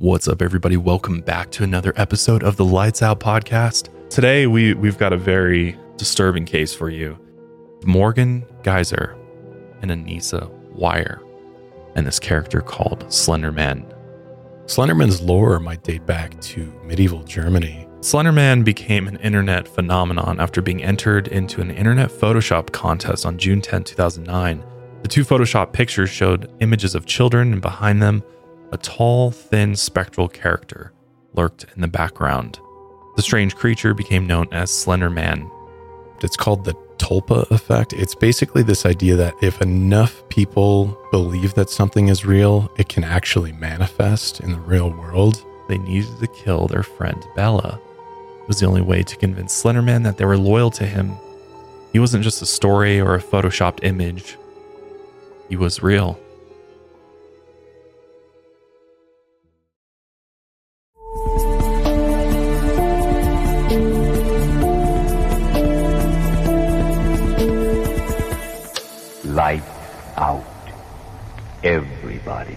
What's up, everybody? Welcome back to another episode of the Lights Out podcast. Today, we, we've got a very disturbing case for you Morgan Geyser and Anissa Weier, and this character called Slenderman. Slenderman's lore might date back to medieval Germany. Slenderman became an internet phenomenon after being entered into an internet Photoshop contest on June 10, 2009. The two Photoshop pictures showed images of children, and behind them, a tall, thin, spectral character lurked in the background. The strange creature became known as Slender Man. It's called the Tulpa effect. It's basically this idea that if enough people believe that something is real, it can actually manifest in the real world. They needed to kill their friend Bella. It was the only way to convince Slenderman that they were loyal to him. He wasn't just a story or a photoshopped image, he was real. Light out. Everybody.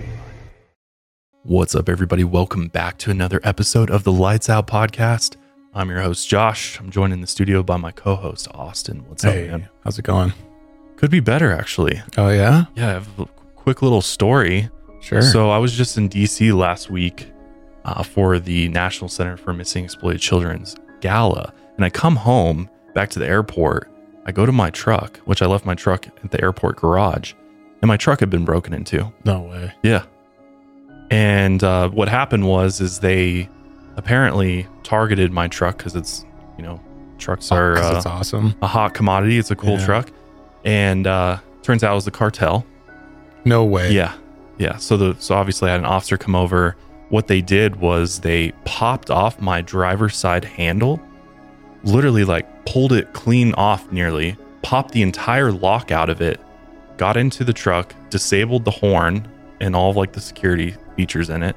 What's up, everybody? Welcome back to another episode of the Lights Out podcast. I'm your host, Josh. I'm joined in the studio by my co host, Austin. What's Hey, up, man? how's it going? Could be better, actually. Oh, yeah? Yeah, I have a quick little story. Sure. So, I was just in DC last week uh, for the National Center for Missing Exploited Children's gala. And I come home back to the airport. I go to my truck, which I left my truck at the airport garage, and my truck had been broken into. no way. Yeah. And uh, what happened was, is they apparently targeted my truck because it's, you know, trucks are uh, it's awesome. a hot commodity. It's a cool Yeah. truck, and uh, turns out it was the cartel. No way. Yeah, yeah. So the so obviously I had an officer come over. What they did was they popped off my driver's side handle, literally like pulled it clean off nearly, popped the entire lock out of it, got into the truck, disabled the horn and all of like the security features in it.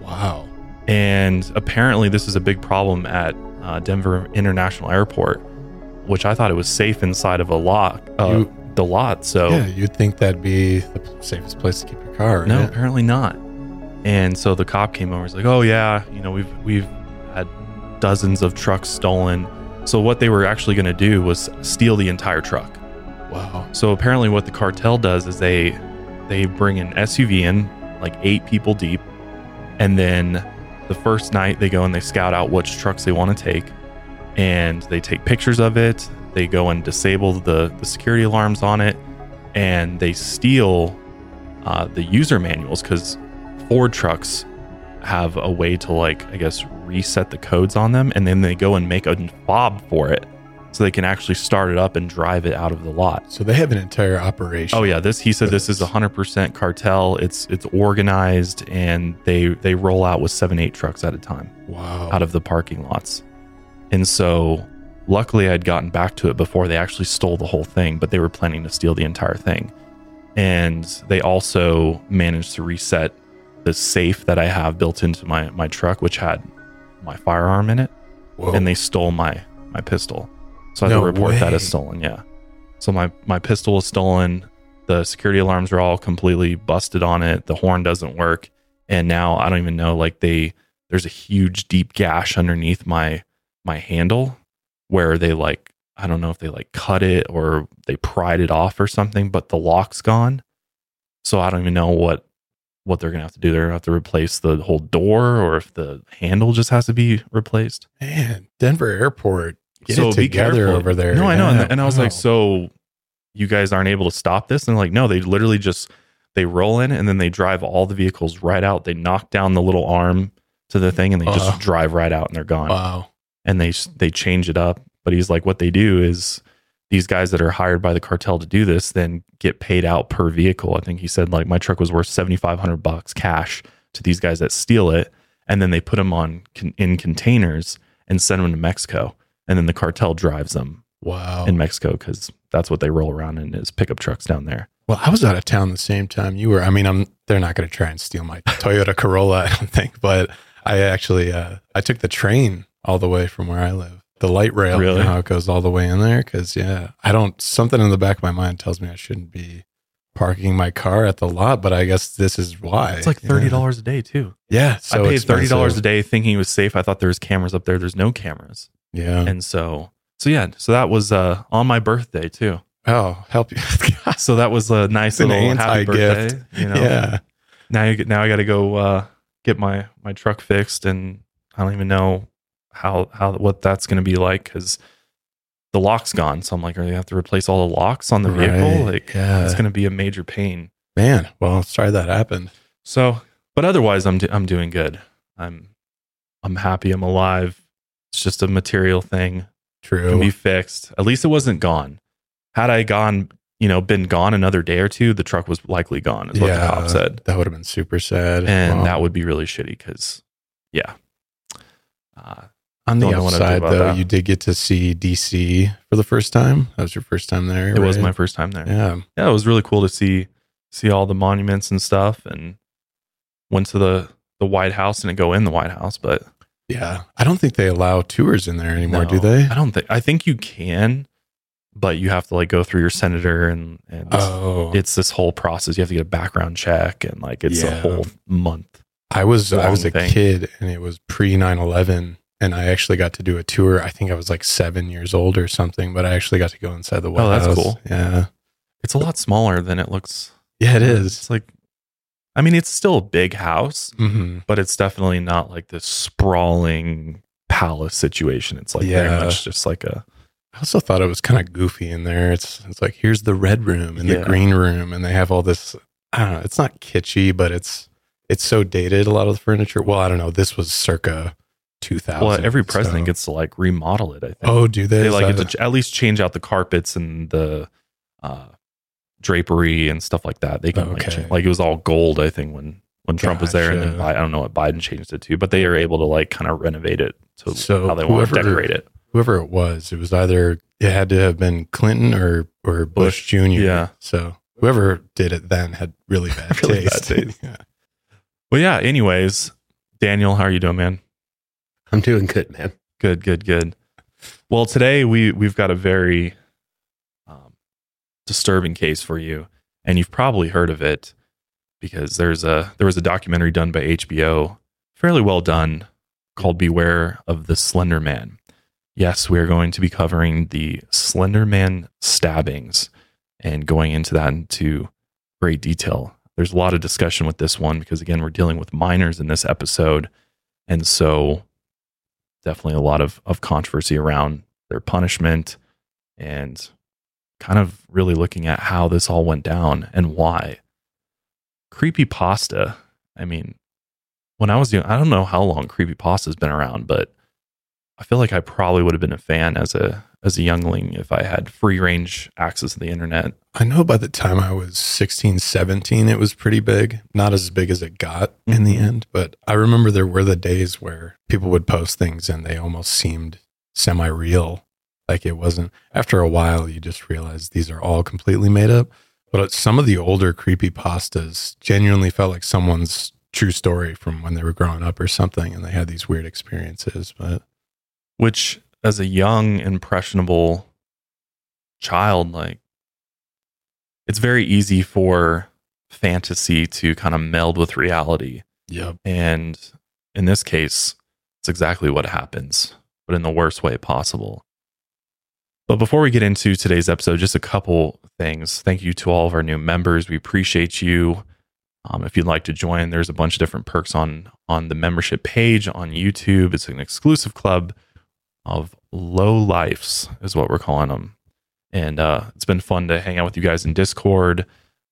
Wow. And apparently this is a big problem at uh, Denver International Airport, which I thought it was safe inside of a lock, uh, You- the lot. So Yeah, you'd think that'd be the safest place to keep your car. No, right? apparently not. And so the cop came over. He's like, "Oh yeah, you know we've we've had dozens of trucks stolen." So what they were actually going to do was steal the entire truck. Wow. So apparently, what the cartel does is they they bring an SUV in, like eight people deep, and then the first night they go and they scout out which trucks they want to take, and they take pictures of it. They go and disable the the security alarms on it, and they steal uh, the user manuals because Ford trucks have a way to like I guess reset the codes on them, and then they go and make a fob for it so they can actually start it up and drive it out of the lot. So they have an entire operation. Oh yeah, this he said this is a hundred percent cartel. It's it's organized and they they roll out with seven eight trucks at a time Wow. out of the parking lots. And so luckily I'd gotten back to it before they actually stole the whole thing, but they were planning to steal the entire thing. And they also managed to reset the safe that I have built into my my truck, which had my firearm in it Whoa. and they stole my my pistol. So I had to report that as stolen. Yeah. So my my pistol was stolen. The security alarms are all completely busted on it. The horn doesn't work, and now I don't even know. Like they, there's a huge deep gash underneath my my handle where they like I don't know if they like cut it or they pried it off or something, but the lock's gone. So I don't even know what what they're gonna have to do. They're gonna have to replace the whole door, or if the handle just has to be replaced. Man, Denver Airport. Get so it together over there. No, I know. Yeah. And, and I was like, so you guys aren't able to stop this? And like, no, they literally just they roll in and then they drive all the vehicles right out. They knock down the little arm to the thing and they Wow. just uh-huh. drive right out and they're gone. Wow. And they they change it up. But he's like, what they do is these guys that are hired by the cartel to do this then get paid out per vehicle. I think he said like my truck was worth seventy five hundred bucks cash to these guys that steal it, and then they put them on con- in containers and send them to Mexico, and then the cartel drives them Wow. in Mexico because that's what they roll around in is pickup trucks down there. Well, I was out of town the same time you were. I mean, I'm they're not going to try and steal my Toyota Corolla, I don't think, but I actually uh I took the train all the way from where I live. The light rail, you know how it goes all the way in there cuz yeah, I don't something in the back of my mind tells me I shouldn't be parking my car at the lot, but I guess this is why. It's like thirty dollars a day too. Yeah, so I paid thirty dollars a day thinking it was safe. I thought there was cameras up there. There's no cameras, Yeah. and so so yeah. So that was uh, on my birthday too. oh, help you. So that was a nice It's an little happy anti-gift. birthday. You know, Yeah. now you get, now I got to go uh, get my my truck fixed, and I don't even know how how what that's going to be like because the lock's gone. So I'm like, are you have to replace all the locks on the vehicle? Right. Like, Yeah. it's going to be a major pain. Man, well, sorry that happened. So, but otherwise, I'm do- I'm doing good. I'm I'm happy. I'm alive. It's just a material thing. True. Can be fixed. At least it wasn't gone. Had I gone, you know, been gone another day or two, the truck was likely gone. Is what the cop said, That would have been super sad. and Wow. that would be really shitty because, yeah. Uh, on the don't know what I'd do outside though, that. you did get to see DC for the first time. That was your first time there. it was my first time there. Yeah. yeah, it was really cool to see see all the monuments and stuff, and went to the the White House and go in the White House, but Yeah. I don't think they allow tours in there anymore, no, do they? I don't think. I think you can, but you have to like go through your senator and and Oh, it's this whole process. You have to get a background check and like it's a whole month. I was I was a thing. kid and it was pre 9/11 and I actually got to do a tour. I think I was like 7 years old or something, but I actually got to go inside the White Oh, that's House. cool. Yeah. It's a lot smaller than it looks. Yeah, it is. It's like, I mean, it's still a big house, hmm but it's definitely not like this sprawling palace situation. It's like Yeah. very much just like a I also thought it was kind of goofy in there. It's it's like here's the red room and Yeah. the green room, and they have all this. I don't know. It's not kitschy, but it's it's so dated. A lot of the furniture. Well, I don't know. This was circa 2000. well. Every president so- gets to like remodel it. I think. Oh, do they? they like get to ch- at least change out the carpets and the uh, drapery and stuff like that. They can like, Okay. cha- like it was all gold. I think when when Trump was there, and then I don't know what Biden changed it to, but they are able to like kind of renovate it to So how they want to whoever- decorate it. whoever it was, it was either it had to have been Clinton or or Bush, Jr. Yeah. So whoever did it then had really bad Really bad taste. taste. yeah. Well, yeah. Anyways, Daniel, how are you doing, man? I'm doing good, man. Good, good, good. Well, today we we've got a very um, disturbing case for you, and you've probably heard of it because there's a there was a documentary done by HBO, fairly well done, called "Beware of the Slender Man." Yes, we are going to be covering the Slender Man stabbings and going into that into great detail. There's a lot of discussion with this one because again, we're dealing with minors in this episode, and so definitely a lot of, of controversy around their punishment and kind of really looking at how this all went down and why. Creepy pasta. I mean, when I was young, I don't know how long creepy pasta's been around, but I feel like I probably would have been a fan as a as a youngling if I had free range access to the internet. I know by the time I was 16, 17, it was pretty big. Not as big as it got in the Mhm. end, but I remember there were the days where people would post things and they almost seemed semi real. Like it wasn't, after a while, you just realize these are all completely made up. But some of the older creepy pastas genuinely felt like someone's true story from when they were growing up or something and they had these weird experiences. But Which as a young, impressionable child, like it's very easy for fantasy to kind of meld with reality. yep. And in this case, it's exactly what happens, but in the worst way possible. But before we get into today's episode, just a couple things. Thank you to all of our new members. We appreciate you. Um, if you'd like to join, there's a bunch of different perks on on the membership page on YouTube. It's an exclusive club of low lifes, is what we're calling them. And uh, it's been fun to hang out with you guys in Discord.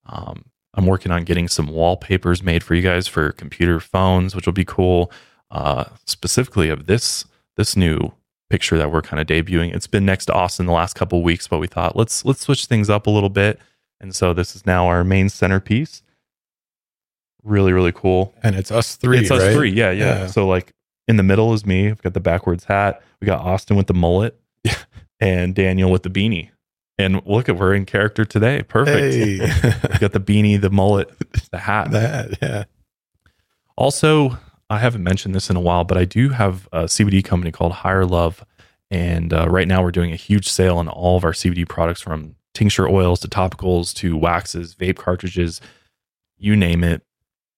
Um, I'm working on getting some wallpapers made for you guys for computer phones, which will be cool. Uh, specifically of this this new picture that we're kind of debuting. It's been next to Austin the last couple of weeks, but we thought let's let's switch things up a little bit. And so this is now our main centerpiece. Really, really cool. And it's us three. it's us right? three, yeah, yeah, Yeah. So like in the middle is me. I've got the backwards hat. We got Austin with the mullet, and Daniel with the beanie. And look at we're in character today. Perfect. Hey. got the beanie, the mullet, the hat. that, yeah. Also, I haven't mentioned this in a while, but I do have a CBD company called Higher Love. And uh, right now we're doing a huge sale on all of our CBD products from tincture oils to topicals to waxes, vape cartridges, you name it.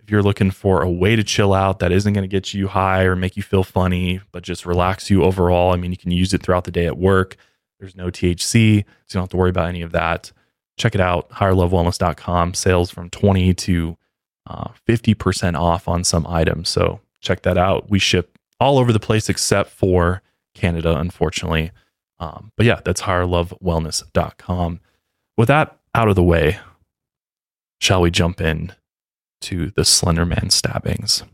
If you're looking for a way to chill out that isn't going to get you high or make you feel funny, but just relax you overall, I mean, you can use it throughout the day at work. There's no THC, so you don't have to worry about any of that. Check it out, higherlovewellness.com. Sales from 20 to uh, 50% off on some items. So check that out. We ship all over the place except for Canada, unfortunately. Um, but yeah, that's higherlovewellness.com. With that out of the way, shall we jump in to the Slenderman stabbings?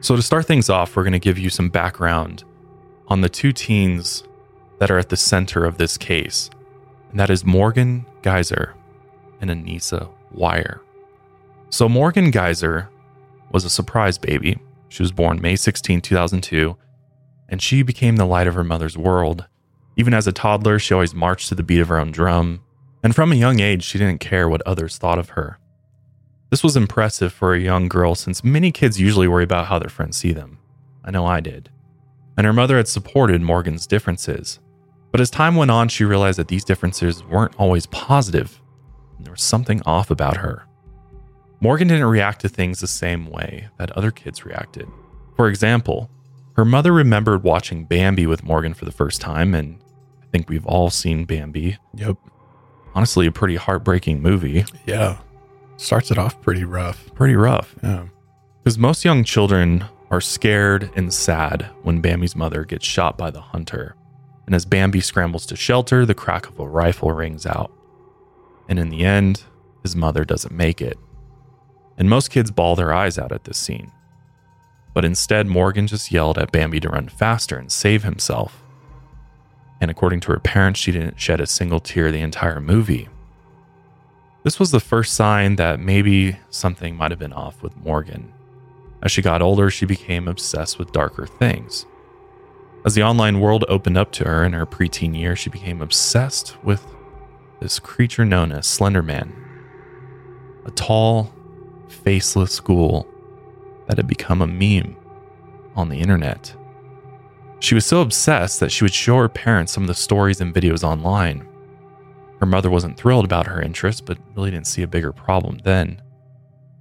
So, to start things off, we're going to give you some background on the two teens that are at the center of this case, and that is Morgan Geyser and Anissa Weier. So, Morgan Geyser was a surprise baby. She was born May 16, 2002, and she became the light of her mother's world. Even as a toddler, she always marched to the beat of her own drum, and from a young age, she didn't care what others thought of her. This was impressive for a young girl since many kids usually worry about how their friends see them. I know I did. And her mother had supported Morgan's differences. But as time went on, she realized that these differences weren't always positive, there was something off about her. Morgan didn't react to things the same way that other kids reacted. For example, her mother remembered watching Bambi with Morgan for the first time, and I think we've all seen Bambi. Yep. Honestly, a pretty heartbreaking movie. Yeah. Starts it off pretty rough. Pretty rough. Yeah. Because most young children are scared and sad when Bambi's mother gets shot by the hunter. And as Bambi scrambles to shelter, the crack of a rifle rings out. And in the end, his mother doesn't make it. And most kids bawl their eyes out at this scene. But instead, Morgan just yelled at Bambi to run faster and save himself. And according to her parents, she didn't shed a single tear the entire movie. This was the first sign that maybe something might have been off with Morgan. As she got older, she became obsessed with darker things. As the online world opened up to her in her preteen years, she became obsessed with this creature known as Slenderman, a tall, faceless ghoul that had become a meme on the internet. She was so obsessed that she would show her parents some of the stories and videos online. Her mother wasn't thrilled about her interest, but really didn't see a bigger problem then.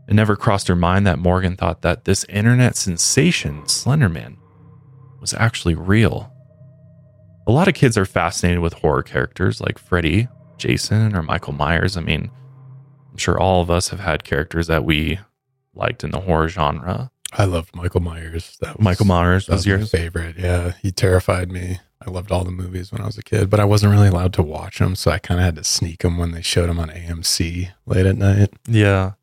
It never crossed her mind that Morgan thought that this internet sensation, Slenderman, was actually real. A lot of kids are fascinated with horror characters like Freddy, Jason, or Michael Myers. I mean, I'm sure all of us have had characters that we liked in the horror genre. I loved Michael Myers. That was, Michael Myers was was my yours. favorite. Yeah. He terrified me. I loved all the movies when I was a kid, but I wasn't really allowed to watch them. So I kind of had to sneak them when they showed them on AMC late at night. Yeah.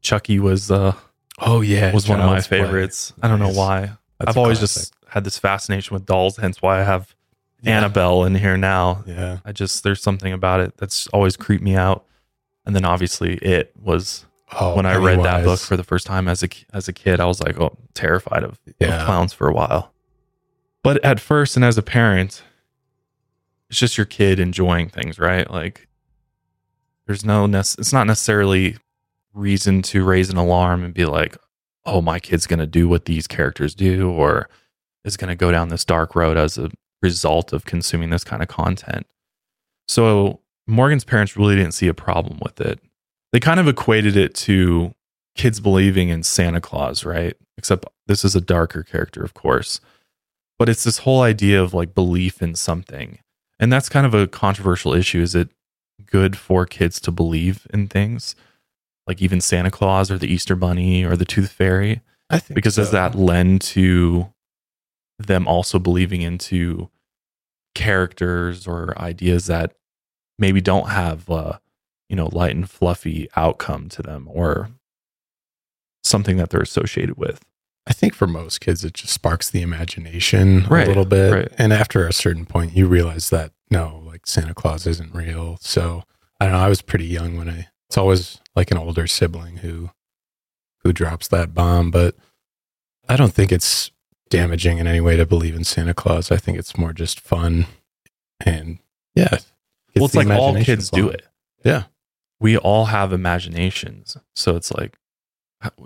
Chucky was uh Oh, yeah. was one of my Child's Play. favorites. I don't know why. That's I've always classic. just had this fascination with dolls, hence why I have Yeah. Annabelle in here now. Yeah. I just there's something about it that's always creeped me out. And then obviously it was Oh, when I read that book for the first time as a as a kid, I was like, oh, terrified of, of clowns for a while. But at first, and as a parent, it's just your kid enjoying things, right? Like, there's no, nec- it's not necessarily reason to raise an alarm and be like, oh, my kid's going to do what these characters do, or is going to go down this dark road as a result of consuming this kind of content. So Morgan's parents really didn't see a problem with it. They kind of equated it to kids believing in Santa Claus, right? Except this is a darker character, of course. But it's this whole idea of like belief in something. And that's kind of a controversial issue. Is it good for kids to believe in things? Like even Santa Claus or the Easter Bunny or the Tooth Fairy? I think because does that lend to them also believing into characters or ideas that maybe don't have uh you know light and fluffy outcome to them or something that they're associated with I think for most kids, it just sparks the imagination Right, a little bit. right. And after a certain point, you realize that no, like Santa Claus isn't real. So I don't know. I was pretty young when I, it's always like an older sibling who, who drops that bomb. But I don't think it's damaging in any way to believe in Santa Claus. I think it's more just fun. And yeah. gets well it's like all kids do it Yeah. We all have imaginations so it's like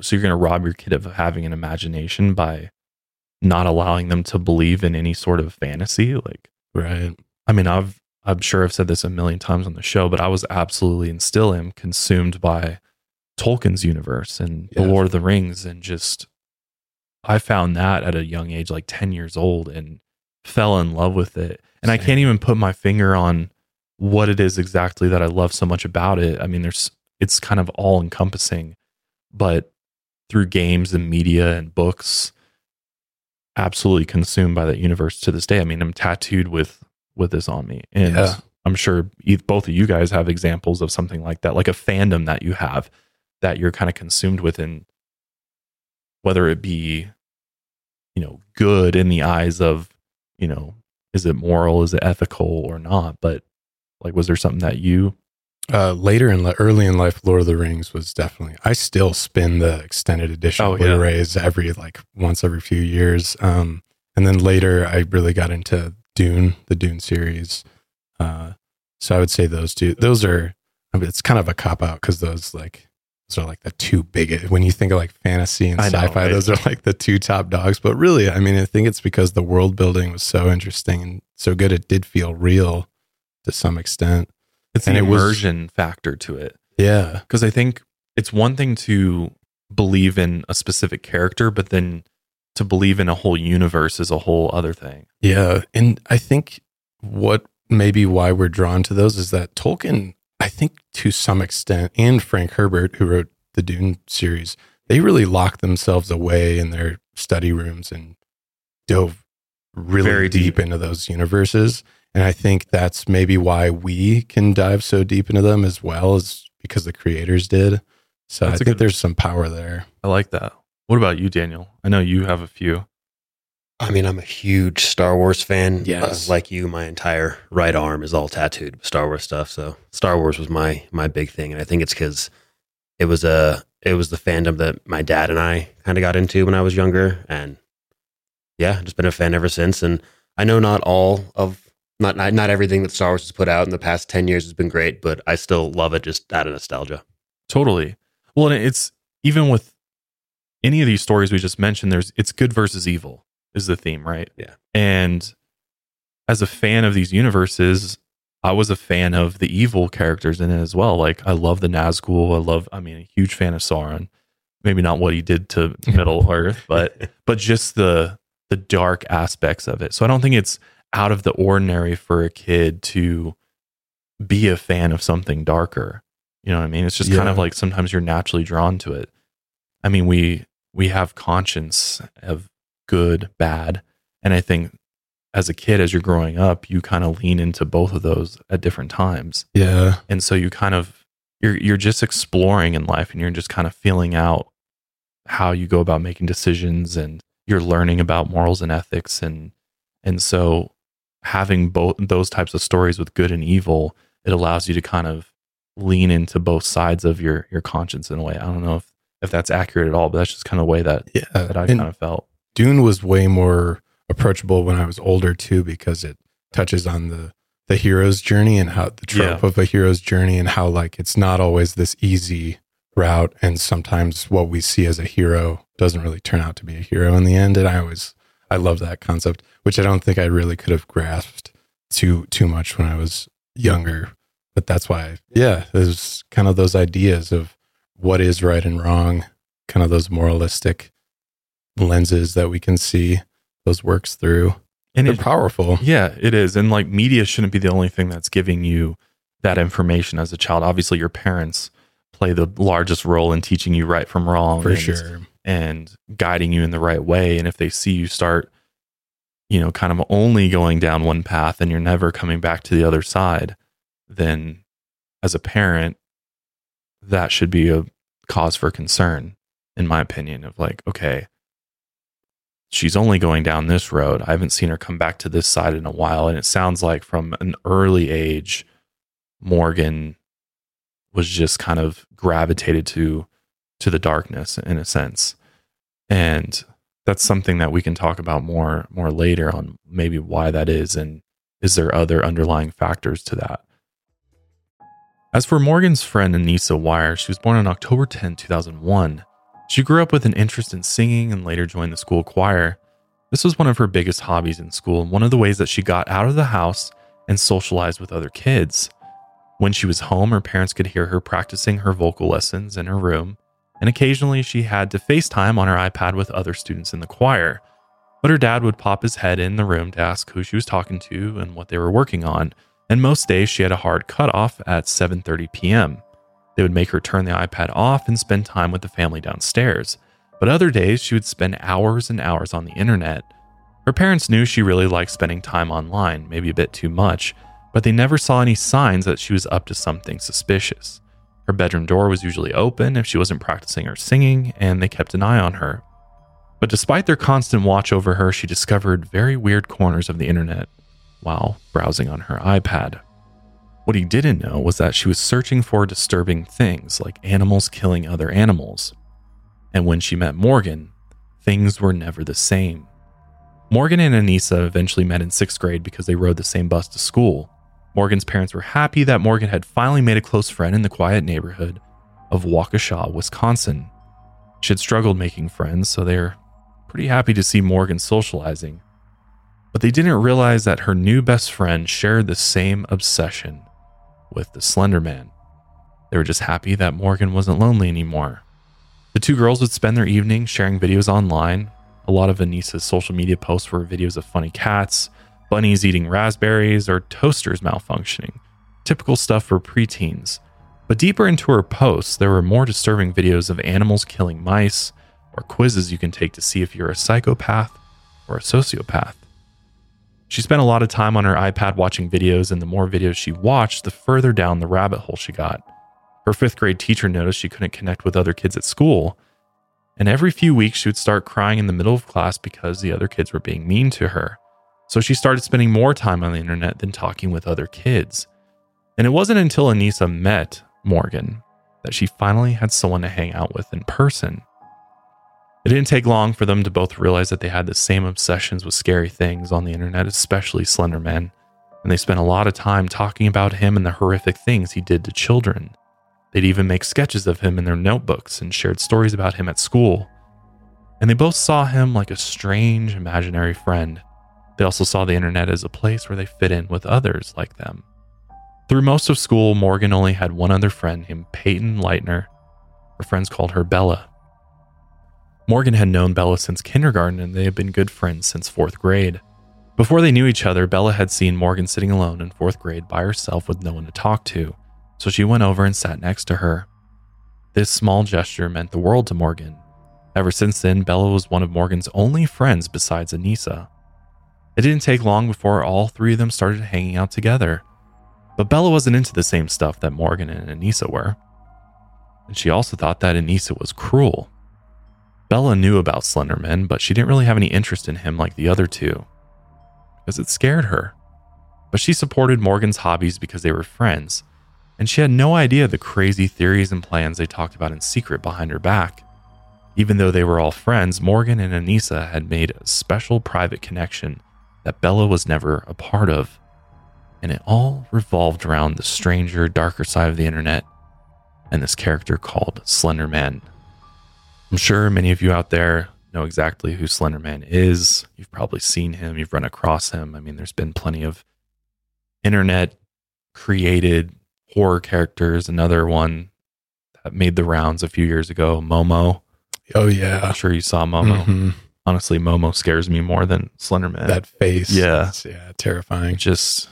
so you're going to rob your kid of having an imagination by not allowing them to believe in any sort of fantasy like Right. I mean, I've I'm sure I've said this a million times on the show, but I was absolutely and still am consumed by Tolkien's universe and the Lord of the Rings and just I found that at a young age, like 10 years old, and fell in love with it. And I can't even put my finger on what it is exactly that I love so much about it. I mean, there's it's kind of all encompassing, but through games and media and books, absolutely consumed by that universe to this day. I mean, I'm tattooed with with this on me, and Yeah. I'm sure both of you guys have examples of something like that, like a fandom that you have that you're kind of consumed with, and whether it be, you know, good in the eyes of, you know, is it moral, is it ethical or not? But like, was there something that you? Uh, later in li- early in life, Lord of the Rings was definitely. I still spin the extended edition Oh, yeah. Blu-rays every like once every few years. Um, and then later, I really got into Dune, the Dune series. Uh, so I would say those two. Those are. I mean, it's kind of a cop out because those like those are like the two biggest. When you think of like fantasy and sci-fi, right? those are like the two top dogs. But really, I mean, I think it's because the world building was so interesting and so good. It did feel real to some extent. It's And the it was- immersion factor to it. Yeah. because I think it's one thing to believe in a specific character, but then to believe in a whole universe is a whole other thing. Yeah. And I think what maybe why we're drawn to those is that Tolkien, I think to some extent, and Frank Herbert, who wrote the Dune series, they really locked themselves away in their study rooms and dove really deep. deep. into those universes. And I think that's maybe why we can dive so deep into them as well as because the creators did. So That's I a think good- there's some power there. I like that. What about you, Daniel? I know you have a few. I mean, I'm a huge Star Wars fan. Yes. Uh, like you, my entire right arm is all tattooed with Star Wars stuff. So Star Wars was my my big thing, and I think it's because it was a it was the fandom that my dad and I kind of got into when I was younger, and yeah, just been a fan ever since. And I know not all of not not, not everything that Star Wars has put out in the past ten years has been great, but I still love it just out of nostalgia. Totally. Well, and it's even with any of these stories we just mentioned, there's it's good versus evil is the theme, right? Yeah. And as a fan of these universes, I was a fan of the evil characters in it as well. Like I love the Nazgul. I love, I mean, a huge fan of Sauron. Maybe not what he did to Middle Earth, but but just the the dark aspects of it. So I don't think it's out of the ordinary for a kid to be a fan of something darker. You know what I mean? It's just kind of like sometimes you're naturally drawn to it. I mean, we we have conscience of good, bad, and I think as a kid as you're growing up, you kind of lean into both of those at different times. Yeah. And so you kind of you're you're just exploring in life and you're just kind of feeling out how you go about making decisions and you're learning about morals and ethics and and so having both those types of stories with good and evil, it allows you to kind of lean into both sides of your your conscience in a way. I don't know if if that's accurate at all, but that's just kind of the way that Yeah. that I kind of felt. Dune was way more approachable when I was older too, because it touches on the the hero's journey and how the trope Yeah. of a hero's journey and how like it's not always this easy route, and sometimes what we see as a hero doesn't really turn out to be a hero in the end. And I always I love that concept, which I don't think I really could have grasped too too much when I was younger. But that's why, yeah, there's kind of those ideas of what is right and wrong, kind of those moralistic lenses that we can see those works through. And They're it, powerful. Yeah, it is. And like media shouldn't be the only thing that's giving you that information as a child. Obviously, your parents play the largest role in teaching you right from wrong For sure. And guiding you in the right way. And if they see you start, you know, kind of only going down one path and you're never coming back to the other side, then as a parent, that should be a cause for concern, in my opinion, of like, okay, she's only going down this road. I haven't seen her come back to this side in a while. And it sounds like from an early age, Morgan was just kind of gravitated to to the darkness in a sense. And that's something that we can talk about more more later on maybe why that is and is there other underlying factors to that. As for Morgan's friend Anissa Weier, she was born on October 10, 2001. She grew up with an interest in singing and later joined the school choir. This was one of her biggest hobbies in school and one of the ways that she got out of the house and socialized with other kids. When she was home, her parents could hear her practicing her vocal lessons in her room, and occasionally she had to FaceTime on her iPad with other students in the choir. But her dad would pop his head in the room to ask who she was talking to and what they were working on, and most days she had a hard cutoff at 7:30 p.m. They would make her turn the iPad off and spend time with the family downstairs. But other days she would spend hours and hours on the internet. Her parents knew she really liked spending time online, maybe a bit too much, but they never saw any signs that she was up to something suspicious. Her bedroom door was usually open if she wasn't practicing or singing, and they kept an eye on her. But despite their constant watch over her, she discovered very weird corners of the internet while browsing on her iPad. What he didn't know was that she was searching for disturbing things like animals killing other animals. And when she met Morgan, things were never the same. Morgan and Anissa eventually met in sixth grade because they rode the same bus to school. Morgan's parents were happy that Morgan had finally made a close friend in the quiet neighborhood of Waukesha, Wisconsin. She had struggled making friends, so they were pretty happy to see Morgan socializing. But they didn't realize that her new best friend shared the same obsession with the Slender Man. They were just happy that Morgan wasn't lonely anymore. The two girls would spend their evenings sharing videos online. A lot of Anissa's social media posts were videos of funny cats, bunnies eating raspberries, or toasters malfunctioning. Typical stuff for preteens. But deeper into her posts, there were more disturbing videos of animals killing mice, or quizzes you can take to see if you're a psychopath or a sociopath. She spent a lot of time on her iPad watching videos, and the more videos she watched, the further down the rabbit hole she got. Her fifth grade teacher noticed she couldn't connect with other kids at school, and every few weeks she would start crying in the middle of class because the other kids were being mean to her. So she started spending more time on the internet than talking with other kids. And it wasn't until Anissa met Morgan that she finally had someone to hang out with in person. It didn't take long for them to both realize that they had the same obsessions with scary things on the internet, especially Slender Man, and they spent a lot of time talking about him and the horrific things he did to children. They'd even make sketches of him in their notebooks and shared stories about him at school. And they both saw him like a strange, imaginary friend. They also saw the internet as a place where they fit in with others like them. Through most of school, Morgan only had one other friend named Peyton Leitner. Her friends called her Bella. Morgan had known Bella since kindergarten and they had been good friends since fourth grade. Before they knew each other, Bella had seen Morgan sitting alone in fourth grade by herself with no one to talk to, so she went over and sat next to her. This small gesture meant the world to Morgan. Ever since then, Bella was one of Morgan's only friends besides Anissa. It didn't take long before all three of them started hanging out together. But Bella wasn't into the same stuff that Morgan and Anissa were. And she also thought that Anissa was cruel. Bella knew about Slenderman, but she didn't really have any interest in him like the other two, because it scared her. But she supported Morgan's hobbies because they were friends, and she had no idea the crazy theories and plans they talked about in secret behind her back. Even though they were all friends, Morgan and Anissa had made a special private connection that Bella was never a part of. And it all revolved around the stranger, darker side of the internet and this character called Slenderman. I'm sure many of you out there know exactly who Slenderman is. You've probably seen him, you've run across him. I mean, there's been plenty of internet created horror characters. Another one that made the rounds a few years ago, Momo. Oh yeah, I'm sure you saw Momo. Mhm. Honestly, Momo scares me more than Slenderman. that face. Yeah. Yeah, terrifying. just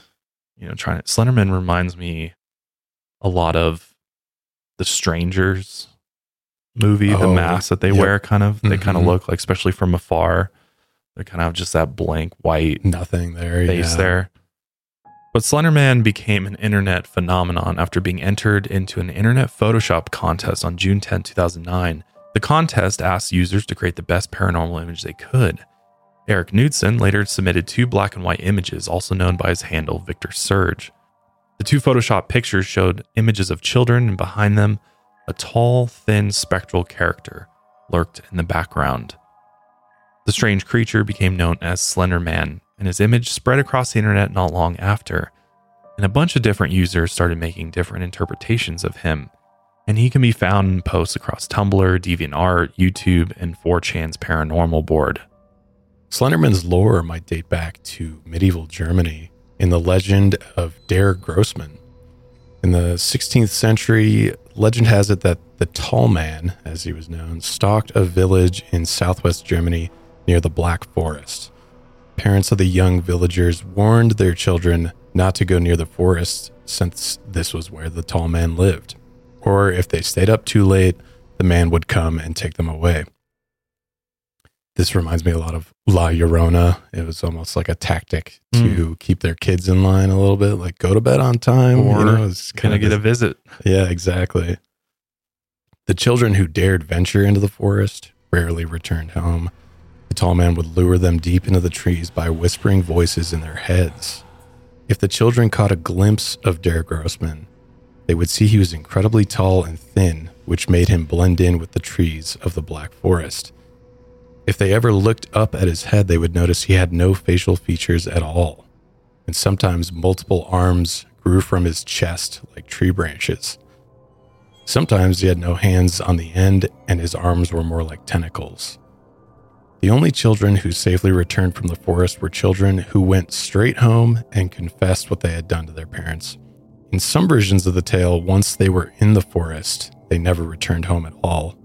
you know trying to slenderman reminds me a lot of the strangers movie the Oh, mask that they yep. wear kind of they kind of mm-hmm. look like especially from afar they're kind of just that blank white Nothing there. face yeah. there but slenderman became an internet phenomenon after being entered into an internet photoshop contest on june 10 2009 the contest asked users to create the best paranormal image they could Eric Knudsen later submitted two black and white images, also known by his handle Victor Surge. The two Photoshop pictures showed images of children, and behind them, a tall, thin, spectral character lurked in the background. The strange creature became known as Slender Man, and his image spread across the internet not long after. And a bunch of different users started making different interpretations of him. And he can be found in posts across Tumblr, DeviantArt, YouTube, and 4chan's paranormal board. Slenderman's lore might date back to medieval Germany in the legend of Der Grossman. In the 16th century, legend has it that the Tall Man, as he was known, stalked a village in southwest Germany near the Black Forest. Parents of the young villagers warned their children not to go near the forest since this was where the tall man lived. Or if they stayed up too late, the man would come and take them away. This reminds me a lot of La Llorona. It was almost like a tactic hmm. to keep their kids in line a little bit, like go to bed on time. Or you know, it's Can I get a visit? yeah, exactly. The children who dared venture into the forest rarely returned home. The tall man would lure them deep into the trees by whispering voices in their heads. If the children caught a glimpse of Der Grossman, they would see he was incredibly tall and thin, which made him blend in with the trees of the Black Forest. If they ever looked up at his head, they would notice he had no facial features at all, and sometimes multiple arms grew from his chest like tree branches. Sometimes he had no hands on the end, and his arms were more like tentacles. The only children who safely returned from the forest were children who went straight home and confessed what they had done to their parents. In some versions of the tale, once they were in the forest, they never returned home at all.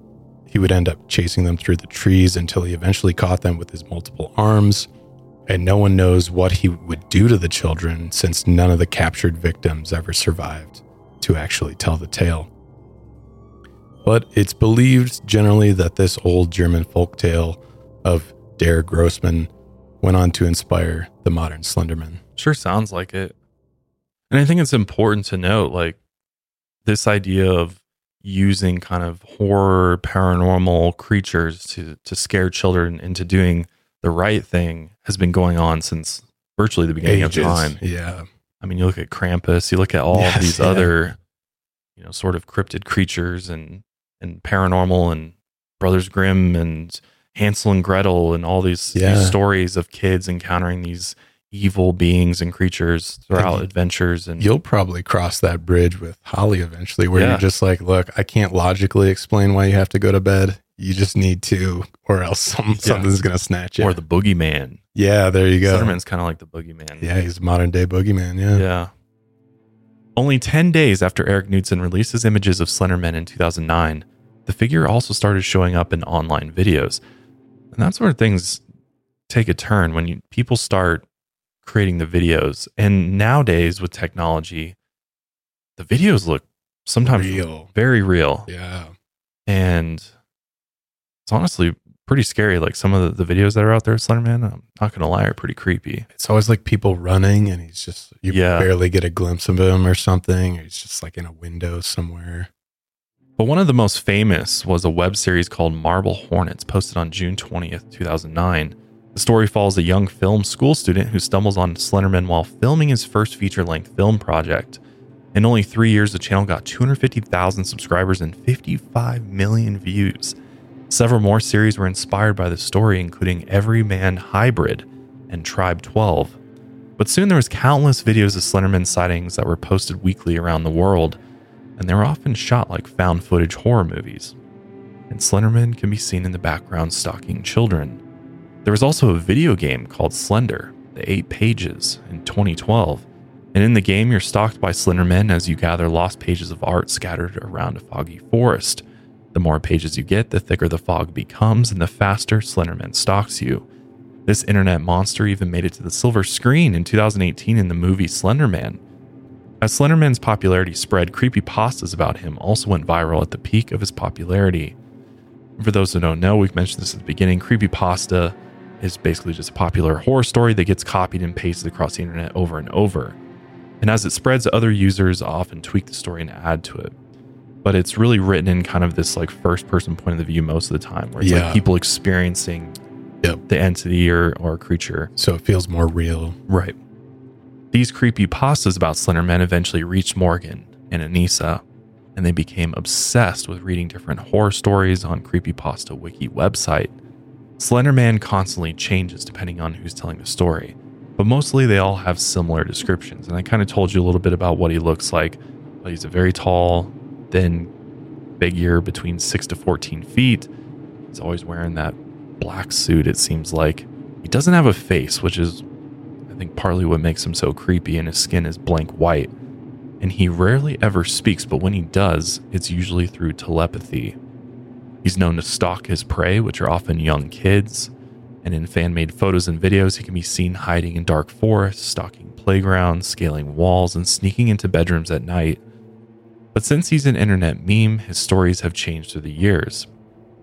He would end up chasing them through the trees until he eventually caught them with his multiple arms, and no one knows what he would do to the children since none of the captured victims ever survived to actually tell the tale. But it's believed generally that this old German folktale of Der Grossman went on to inspire the modern Slenderman. Sure sounds like it. And I think it's important to note like this idea of using kind of horror paranormal creatures to to scare children into doing the right thing has been going on since virtually the beginning Ages. of time. Yeah. I mean, you look at Krampus, you look at all Yes, these yeah. other, you know, sort of cryptid creatures and and paranormal and Brothers Grimm and Hansel and Gretel and all these, Yeah. these stories of kids encountering these evil beings and creatures throughout And adventures and You'll probably cross that bridge with Holly eventually, where Yeah. you're just like, look, I can't logically explain why you have to go to bed. You just need to, or else some, something's going to snatch you. or the boogeyman. yeah, there you go. Slenderman's kind of like the boogeyman. Yeah, he's a modern day boogeyman. Yeah. Yeah. Only 10 days after Eric Knudsen releases images of Slenderman in 2009, the figure also started showing up in online videos. And that's where things take a turn when you, people start creating the videos. And nowadays with technology, the videos look sometimes Real. very real. Yeah. And it's honestly pretty scary. Like some of the, the videos that are out there of Slenderman, I'm not going to lie, are pretty creepy. It's always like people running and he's just, you Yeah. barely get a glimpse of him or something. Or he's just like in a window somewhere. But one of the most famous was a web series called Marble Hornets, posted on June 20th, 2009. The story follows a young film school student who stumbles on Slenderman while filming his first feature length film project. In only three years, the channel got 250,000 subscribers and 55 million views. Several more series were inspired by the story, including Everyman Hybrid and Tribe 12. But soon there was countless videos of Slenderman sightings that were posted weekly around the world and they were often shot like found footage horror movies. And Slenderman can be seen in the background stalking children. There was also a video game called Slender, The Eight Pages, in 2012. And in the game, you're stalked by Slenderman as you gather lost pages of art scattered around a foggy forest. The more pages you get, the thicker the fog becomes, and the faster Slenderman stalks you. This internet monster even made it to the silver screen in 2018 in the movie Slenderman. As Slenderman's popularity spread, creepypastas about him also went viral at the peak of his popularity. For those who don't know, we've mentioned this at the beginning. Creepypasta is basically just a popular horror story that gets copied and pasted across the internet over and over. And as it spreads, other users often tweak the story and add to it. But it's really written in kind of this like first person point of the view most of the time, where it's Yeah. like people experiencing Yep. the entity or, or creature. So it feels more real. Right. These creepy pastas about Slenderman eventually reached Morgan and Anissa, and they became obsessed with reading different horror stories on Creepypasta Wiki website. Slenderman constantly changes depending on who's telling the story, but mostly they all have similar descriptions. And I kind of told you a little bit about what he looks like. He's a very tall, thin figure between 6 to 14 feet. He's always wearing that black suit, it seems like. He doesn't have a face, which is, I think partly what makes him so creepy, and his skin is blank white. And he rarely ever speaks, but when he does, it's usually through telepathy. He's known to stalk his prey, which are often young kids. And in fan made photos and videos, he can be seen hiding in dark forests, stalking playgrounds, scaling walls, and sneaking into bedrooms at night. But since he's an internet meme, his stories have changed through the years.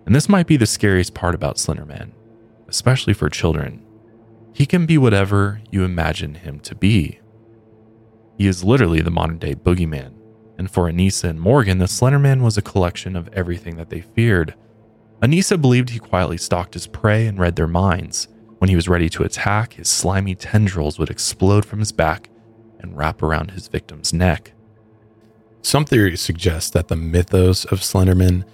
And this might be the scariest part about Slenderman, especially for children. He can be whatever you imagine him to be. He is literally the modern day boogeyman. And for Anissa and Morgan, the Slenderman was a collection of everything that they feared. Anissa believed he quietly stalked his prey and read their minds. When he was ready to attack, his slimy tendrils would explode from his back and wrap around his victim's neck. Some theories suggest that the mythos of Slenderman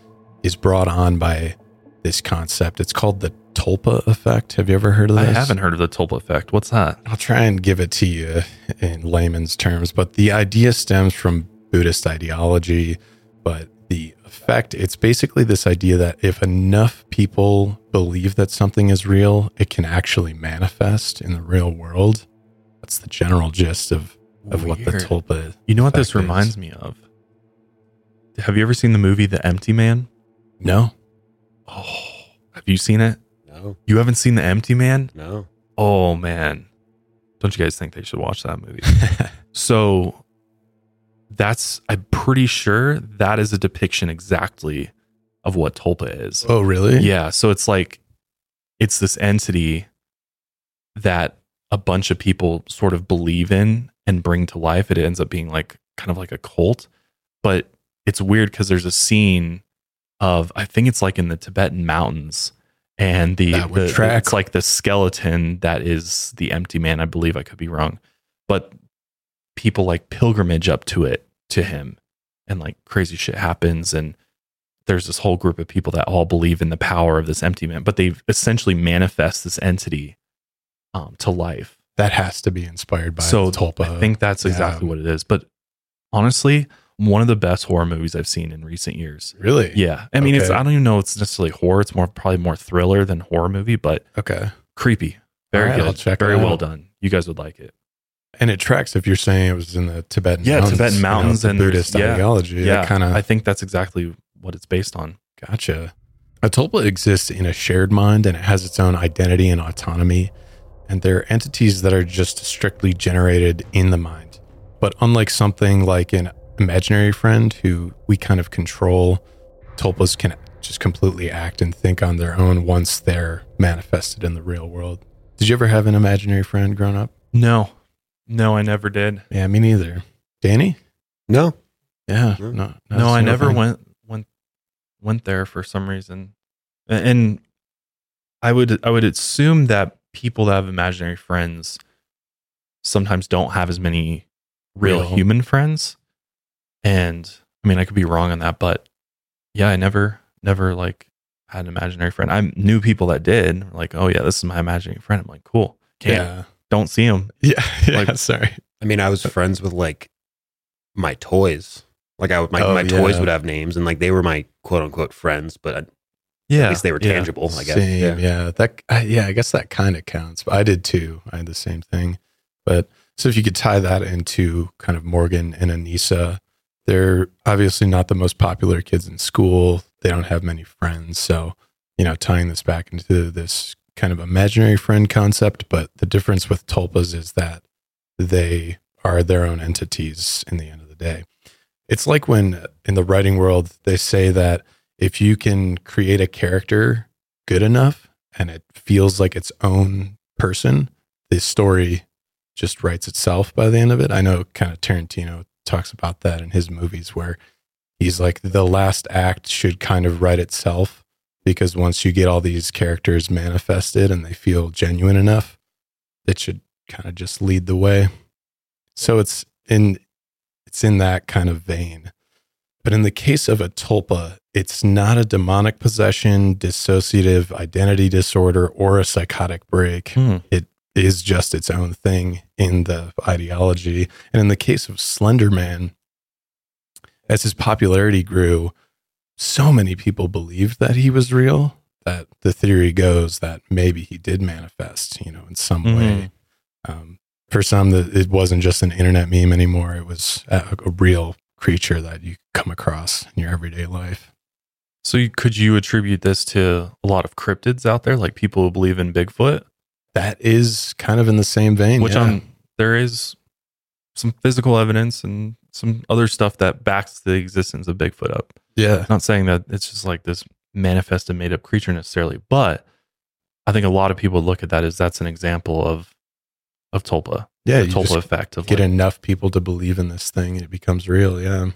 is brought on by this concept. It's called the Tulpa effect. Have you ever heard of this? I haven't heard of the Tulpa effect. What's that? I'll try and give it to you in layman's terms, but the idea stems from Buddhist ideology. But the effect, it's basically this idea that if enough people believe that something is real, it can actually manifest in the real world. That's the general gist of, of what the Weird. Tulpa You know what this effect is. reminds me of? Have you ever seen the movie The Empty Man? No? Oh, have you seen it? No, You haven't seen The Empty Man? no. Oh man. Don't you guys think they should watch that movie? so that's I'm pretty sure that is a depiction exactly of what Tulpa is. oh, really? Yeah, so it's like it's this entity that a bunch of people sort of believe in and bring to life. It ends up being like kind of like a cult, but it's weird because there's a scene of I think it's like in the Tibetan mountains, and the, the- track. it's like the skeleton that is the empty man. I believe I could be wrong, but people like pilgrimage up to it to him, and like crazy shit happens and there's this whole group of people that all believe in the power of this empty man, but they've essentially manifest this entity um, to life. That has to be inspired by so Tulpa. I think that's exactly Yeah. what it is. But honestly, one of the best horror movies I've seen in recent years. Really? Yeah, I mean, it's I don't even know it's necessarily horror. It's more probably more thriller than horror movie, but Okay. creepy, very right, good, very well out. done. You guys would like it. And it tracks if you're saying it was in the Tibetan Yeah, mountains. Tibetan you know, mountains and Buddhist yeah. ideology. yeah, kind I think that's exactly what it's based on. gotcha. A tulpa exists in a shared mind and it has its own identity and autonomy. And they're entities that are just strictly generated in the mind. But unlike something like an imaginary friend who we kind of control, tulpas can just completely act and think on their own once they're manifested in the real world. Did you ever have an imaginary friend growing up? No, no, I never did. Yeah, me neither. Danny? No. Yeah. No. No, no, I never thing. went went went there for some reason, and I would I would assume that people that have imaginary friends sometimes don't have as many real, Real. human friends, and I mean I could be wrong on that, but yeah, I never never like had an imaginary friend. I knew people that did, like, oh yeah, this is my imaginary friend. I'm like, cool, can't Yeah. Don't see them. Yeah. yeah Like- sorry. I mean, I was friends with like my toys. Like I would, my, Oh, my toys yeah. would have names, and like they were my quote unquote friends, but uh, at Yeah, least they were yeah. tangible. I guess. Same, Yeah. yeah. That I- yeah, I guess that kind of counts. But I did too. I had the same thing. But so if you could tie that into kind of Morgan and Anissa, they're obviously not the most popular kids in school. They don't have many friends. So, you know, tying this back into this kind of imaginary friend concept, but the difference with tulpas is that they are their own entities in the end of the day. It's like when in the writing world they say that if you can create a character good enough and it feels like its own person, the story just writes itself by the end of it. I know kind of Tarantino talks about that in his movies where he's like the last act should kind of write itself because once you get all these characters manifested and they feel genuine enough, it should kind of just lead the way. So it's in it's in that kind of vein. But in the case of a tulpa, it's not a demonic possession, dissociative identity disorder, or a psychotic break. Hmm. It is just its own thing in the ideology. And in the case of Slenderman, as his popularity grew, so many people believed that he was real that the theory goes that maybe he did manifest, you know, in some Mhm. way. Um, for some it wasn't just an internet meme anymore. It was a, a real creature that you come across in your everyday life. So you, could you attribute this to a lot of cryptids out there, like people who believe in Bigfoot? That is kind of in the same vein. Which yeah. um, there is some physical evidence and some other stuff that backs the existence of Bigfoot up. Yeah, not saying that it's just like this manifested made up creature necessarily, but I think a lot of people look at that as that's an example of of Tulpa, yeah. Tulpa effect of get like, enough people to believe in this thing, it becomes real. Yeah,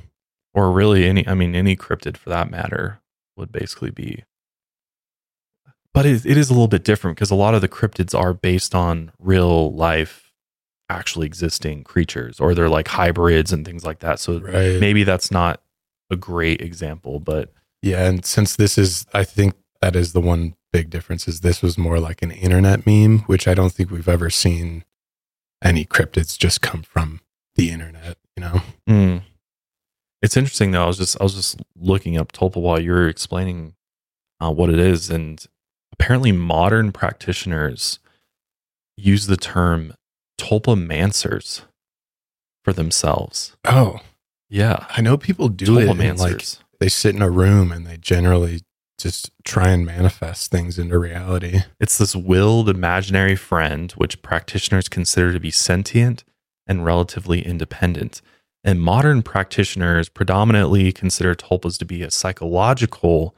or really any, I mean, any cryptid for that matter would basically be. But it, it is a little bit different because a lot of the cryptids are based on real life, actually existing creatures, or they're like hybrids and things like that. So right. maybe that's not a great example, but Yeah, and since this is, I think that is the one big difference. Is this was more like an internet meme, which I don't think we've ever seen any cryptids just come from the internet. You know, Mm. It's interesting though. I was just I was just looking up Tulpa while you were explaining uh, what it is, and apparently modern practitioners use the term tulpamancers for themselves. oh, Yeah, I know people do it. and, like they sit in a room and they generally just try and manifest things into reality. It's this willed imaginary friend which practitioners consider to be sentient and relatively independent. And modern practitioners predominantly consider tulpas to be a psychological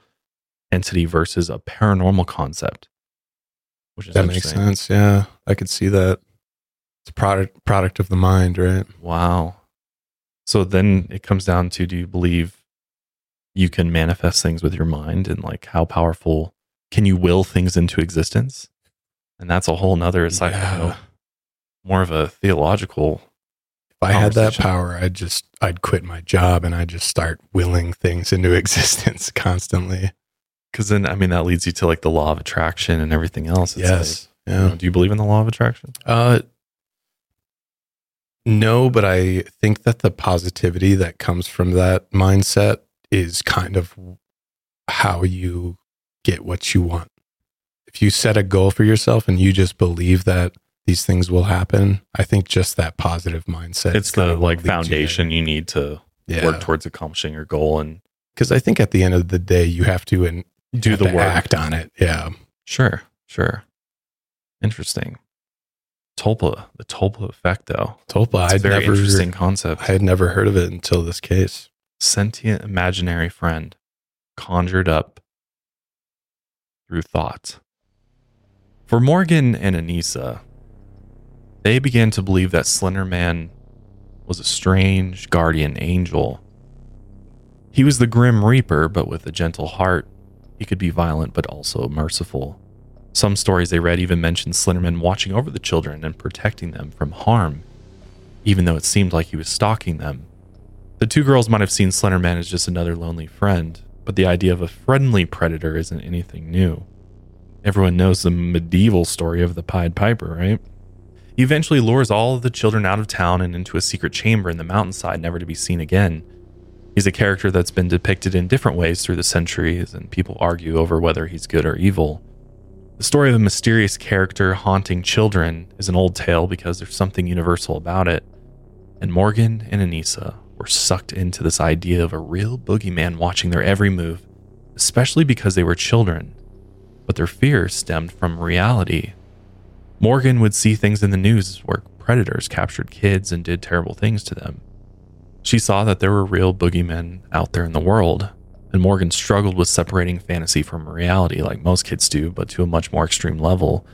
entity versus a paranormal concept. Which is That makes sense. Yeah, I could see that. It's a product product of the mind, right? Wow. So then it comes down to do you believe you can manifest things with your mind and like how powerful can you will things into existence? And that's a whole nother, it's like, you know, more of a theological. If I had that power, I'd just I'd quit my job and I'd just start willing things into existence constantly. Because then, I mean, that leads you to like the law of attraction and everything else. It's yes. like, you know, do you believe in the law of attraction? Uh, no, but I think that the positivity that comes from that mindset is kind of how you get what you want. If you set a goal for yourself and you just believe that these things will happen, I think just that positive mindset. It's the like leads you foundation you need to Yeah. work towards accomplishing your goal and Because I think at the end of the day, you have to and do the work. act on it. Yeah. Sure, sure. Interesting. Tulpa, the Tulpa effect, though. Tulpa, I'd very never, interesting concept. I had never heard of it until this case. Sentient imaginary friend conjured up through thought. For Morgan and Anissa, they began to believe that Slender Man was a strange guardian angel. He was the Grim Reaper, but with a gentle heart. He could be violent, but also merciful. Some stories they read even mentioned Slenderman watching over the children and protecting them from harm, even though it seemed like he was stalking them. The two girls might have seen Slenderman as just another lonely friend, but the idea of a friendly predator isn't anything new. Everyone knows the medieval story of the Pied Piper, right? He eventually lures all of the children out of town and into a secret chamber in the mountainside, never to be seen again. He's a character that's been depicted in different ways through the centuries, and people argue over whether he's good or evil. The story of a mysterious character haunting children is an old tale because there's something universal about it. And Morgan and Anissa were sucked into this idea of a real boogeyman watching their every move, especially because they were children. But their fears stemmed from reality. Morgan would see things in the news where predators captured kids and did terrible things to them. She saw that there were real boogeymen out there in the world, and Morgan struggled with separating fantasy from reality like most kids do, but to a much more extreme level.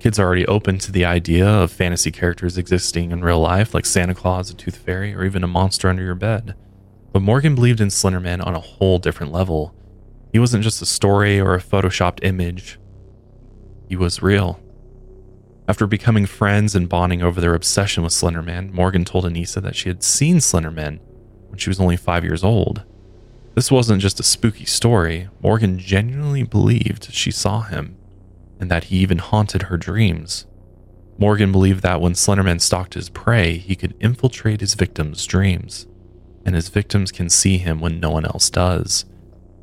Kids are already open to the idea of fantasy characters existing in real life, like Santa Claus, a tooth fairy, or even a monster under your bed. But Morgan believed in Slenderman on a whole different level. He wasn't just a story or a photoshopped image, he was real. After becoming friends and bonding over their obsession with Slenderman, Morgan told Anissa that she had seen Slenderman when she was only five years old. This wasn't just a spooky story. Morgan genuinely believed she saw him and that he even haunted her dreams. Morgan believed that when Slenderman stalked his prey, he could infiltrate his victims' dreams, and his victims can see him when no one else does.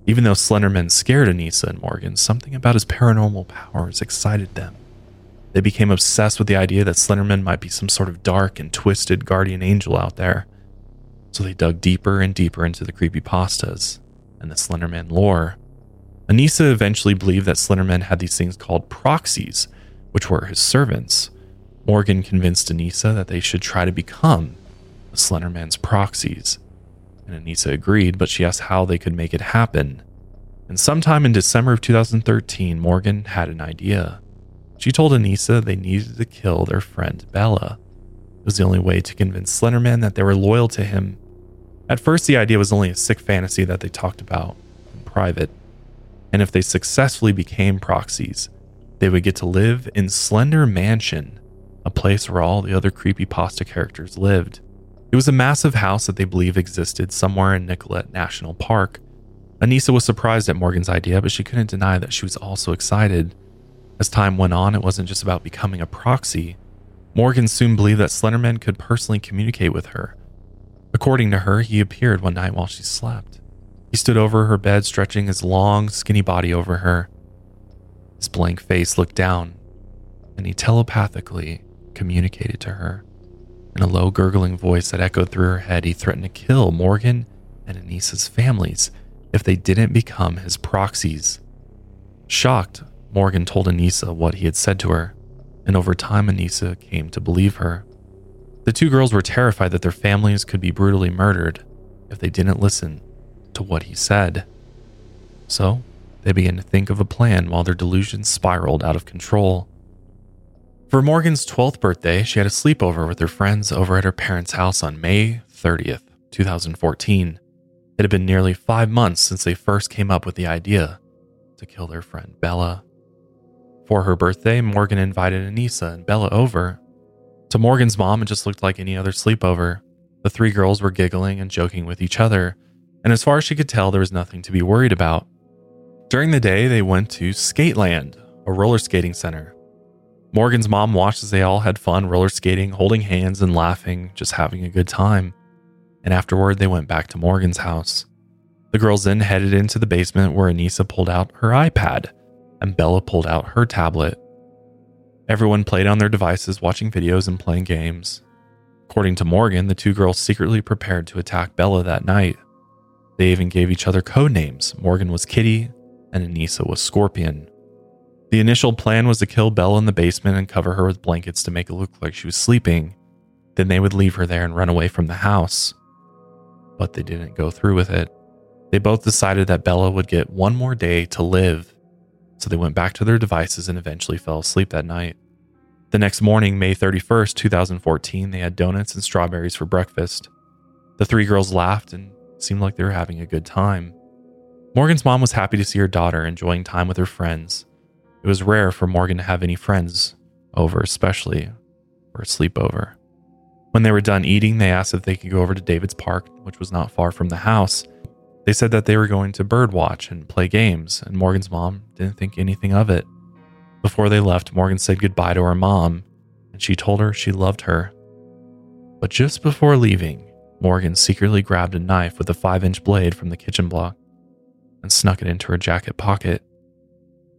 Even though Slenderman scared Anissa and Morgan, something about his paranormal powers excited them. They became obsessed with the idea that Slenderman might be some sort of dark and twisted guardian angel out there. So they dug deeper and deeper into the creepy pastas and the Slenderman lore. Anissa eventually believed that Slenderman had these things called proxies, which were his servants. Morgan convinced Anissa that they should try to become the Slenderman's proxies. And Anissa agreed, but she asked how they could make it happen. And sometime in December of 2013, Morgan had an idea. She told Anissa they needed to kill their friend Bella. It was the only way to convince Slenderman that they were loyal to him. At first, the idea was only a sick fantasy that they talked about in private. And if they successfully became proxies, they would get to live in Slender Mansion, a place where all the other creepy pasta characters lived. It was a massive house that they believe existed somewhere in Nicolet National Park. Anissa was surprised at Morgan's idea, but she couldn't deny that she was also excited. As time went on, it wasn't just about becoming a proxy. Morgan soon believed that Slenderman could personally communicate with her. According to her, he appeared one night while she slept. He stood over her bed, stretching his long, skinny body over her. His blank face looked down, and he telepathically communicated to her. In a low, gurgling voice that echoed through her head, he threatened to kill Morgan and Anissa's families if they didn't become his proxies. Shocked, Morgan told Anissa what he had said to her, and over time, Anissa came to believe her. The two girls were terrified that their families could be brutally murdered if they didn't listen to what he said. So, they began to think of a plan while their delusions spiraled out of control. For Morgan's 12th birthday, she had a sleepover with her friends over at her parents' house on May 30th, 2014. It had been nearly five months since they first came up with the idea to kill their friend Bella. For her birthday, Morgan invited Anissa and Bella over. To Morgan's mom, it just looked like any other sleepover. The three girls were giggling and joking with each other, and as far as she could tell, there was nothing to be worried about. During the day, they went to Skateland, a roller skating center. Morgan's mom watched as they all had fun roller skating, holding hands and laughing, just having a good time. And afterward, they went back to Morgan's house. The girls then headed into the basement where Anissa pulled out her iPad and Bella pulled out her tablet. Everyone played on their devices, watching videos and playing games. According to Morgan, the two girls secretly prepared to attack Bella that night. They even gave each other code names. Morgan was Kitty, and Anissa was Scorpion. The initial plan was to kill Bella in the basement and cover her with blankets to make it look like she was sleeping. Then they would leave her there and run away from the house. But they didn't go through with it. They both decided that Bella would get one more day to live, so they went back to their devices and eventually fell asleep that night. The next morning, May 31st, 2014, they had donuts and strawberries for breakfast. The three girls laughed and seemed like they were having a good time. Morgan's mom was happy to see her daughter enjoying time with her friends. It was rare for Morgan to have any friends over, especially for a sleepover. When they were done eating, they asked if they could go over to David's Park, which was not far from the house. They said that they were going to birdwatch and play games, and Morgan's mom didn't think anything of it. Before they left, Morgan said goodbye to her mom, and she told her she loved her. But just before leaving, Morgan secretly grabbed a knife with a 5 inch blade from the kitchen block and snuck it into her jacket pocket.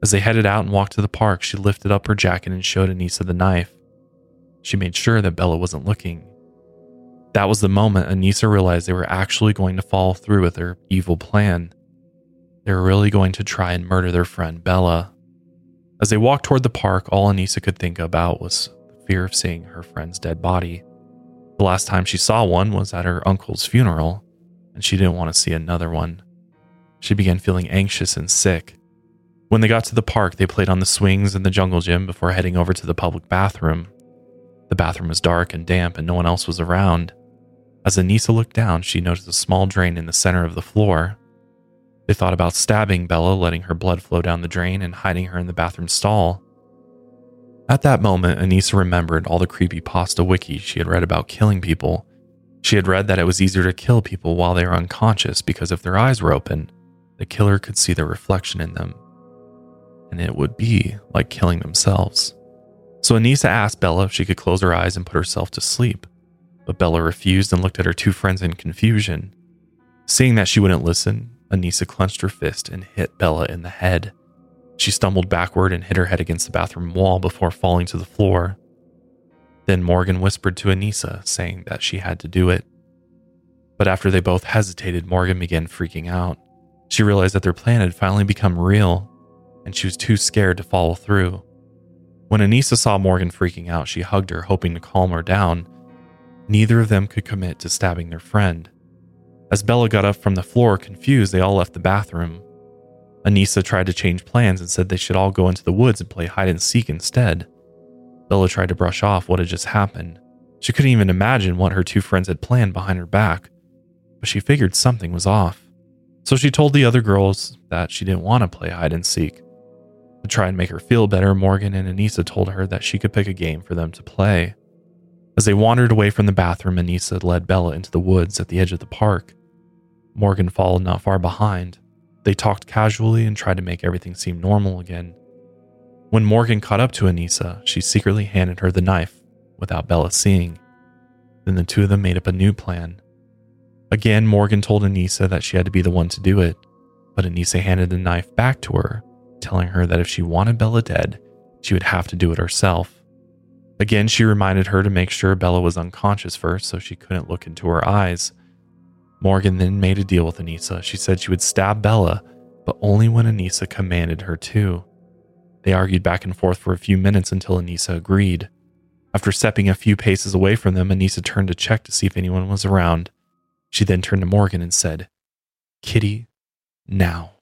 As they headed out and walked to the park, she lifted up her jacket and showed Anissa the knife. She made sure that Bella wasn't looking. That was the moment Anissa realized they were actually going to follow through with their evil plan. They were really going to try and murder their friend Bella. As they walked toward the park, all Anissa could think about was the fear of seeing her friend's dead body. The last time she saw one was at her uncle's funeral, and she didn't want to see another one. She began feeling anxious and sick. When they got to the park, they played on the swings in the jungle gym before heading over to the public bathroom. The bathroom was dark and damp, and no one else was around. As Anissa looked down, she noticed a small drain in the center of the floor. They thought about stabbing Bella, letting her blood flow down the drain, and hiding her in the bathroom stall. At that moment, Anissa remembered all the creepy pasta wiki she had read about killing people. She had read that it was easier to kill people while they were unconscious because if their eyes were open, the killer could see their reflection in them. And it would be like killing themselves. So Anissa asked Bella if she could close her eyes and put herself to sleep. But Bella refused and looked at her two friends in confusion. Seeing that she wouldn't listen, Anissa clenched her fist and hit Bella in the head. She stumbled backward and hit her head against the bathroom wall before falling to the floor. Then Morgan whispered to Anissa, saying that she had to do it. But after they both hesitated, Morgan began freaking out. She realized that their plan had finally become real, and she was too scared to follow through. When Anissa saw Morgan freaking out, she hugged her, hoping to calm her down. Neither of them could commit to stabbing their friend. As Bella got up from the floor, confused, they all left the bathroom. Anissa tried to change plans and said they should all go into the woods and play hide and seek instead. Bella tried to brush off what had just happened. She couldn't even imagine what her two friends had planned behind her back, but she figured something was off. So she told the other girls that she didn't want to play hide and seek. To try and make her feel better, Morgan and Anissa told her that she could pick a game for them to play. As they wandered away from the bathroom, Anissa led Bella into the woods at the edge of the park. Morgan followed not far behind. They talked casually and tried to make everything seem normal again. When Morgan caught up to Anissa, she secretly handed her the knife without Bella seeing. Then the two of them made up a new plan. Again, Morgan told Anissa that she had to be the one to do it, but Anissa handed the knife back to her, telling her that if she wanted Bella dead, she would have to do it herself. Again, she reminded her to make sure Bella was unconscious first so she couldn't look into her eyes. Morgan then made a deal with Anissa. She said she would stab Bella, but only when Anissa commanded her to. They argued back and forth for a few minutes until Anissa agreed. After stepping a few paces away from them, Anissa turned to check to see if anyone was around. She then turned to Morgan and said, Kitty, now.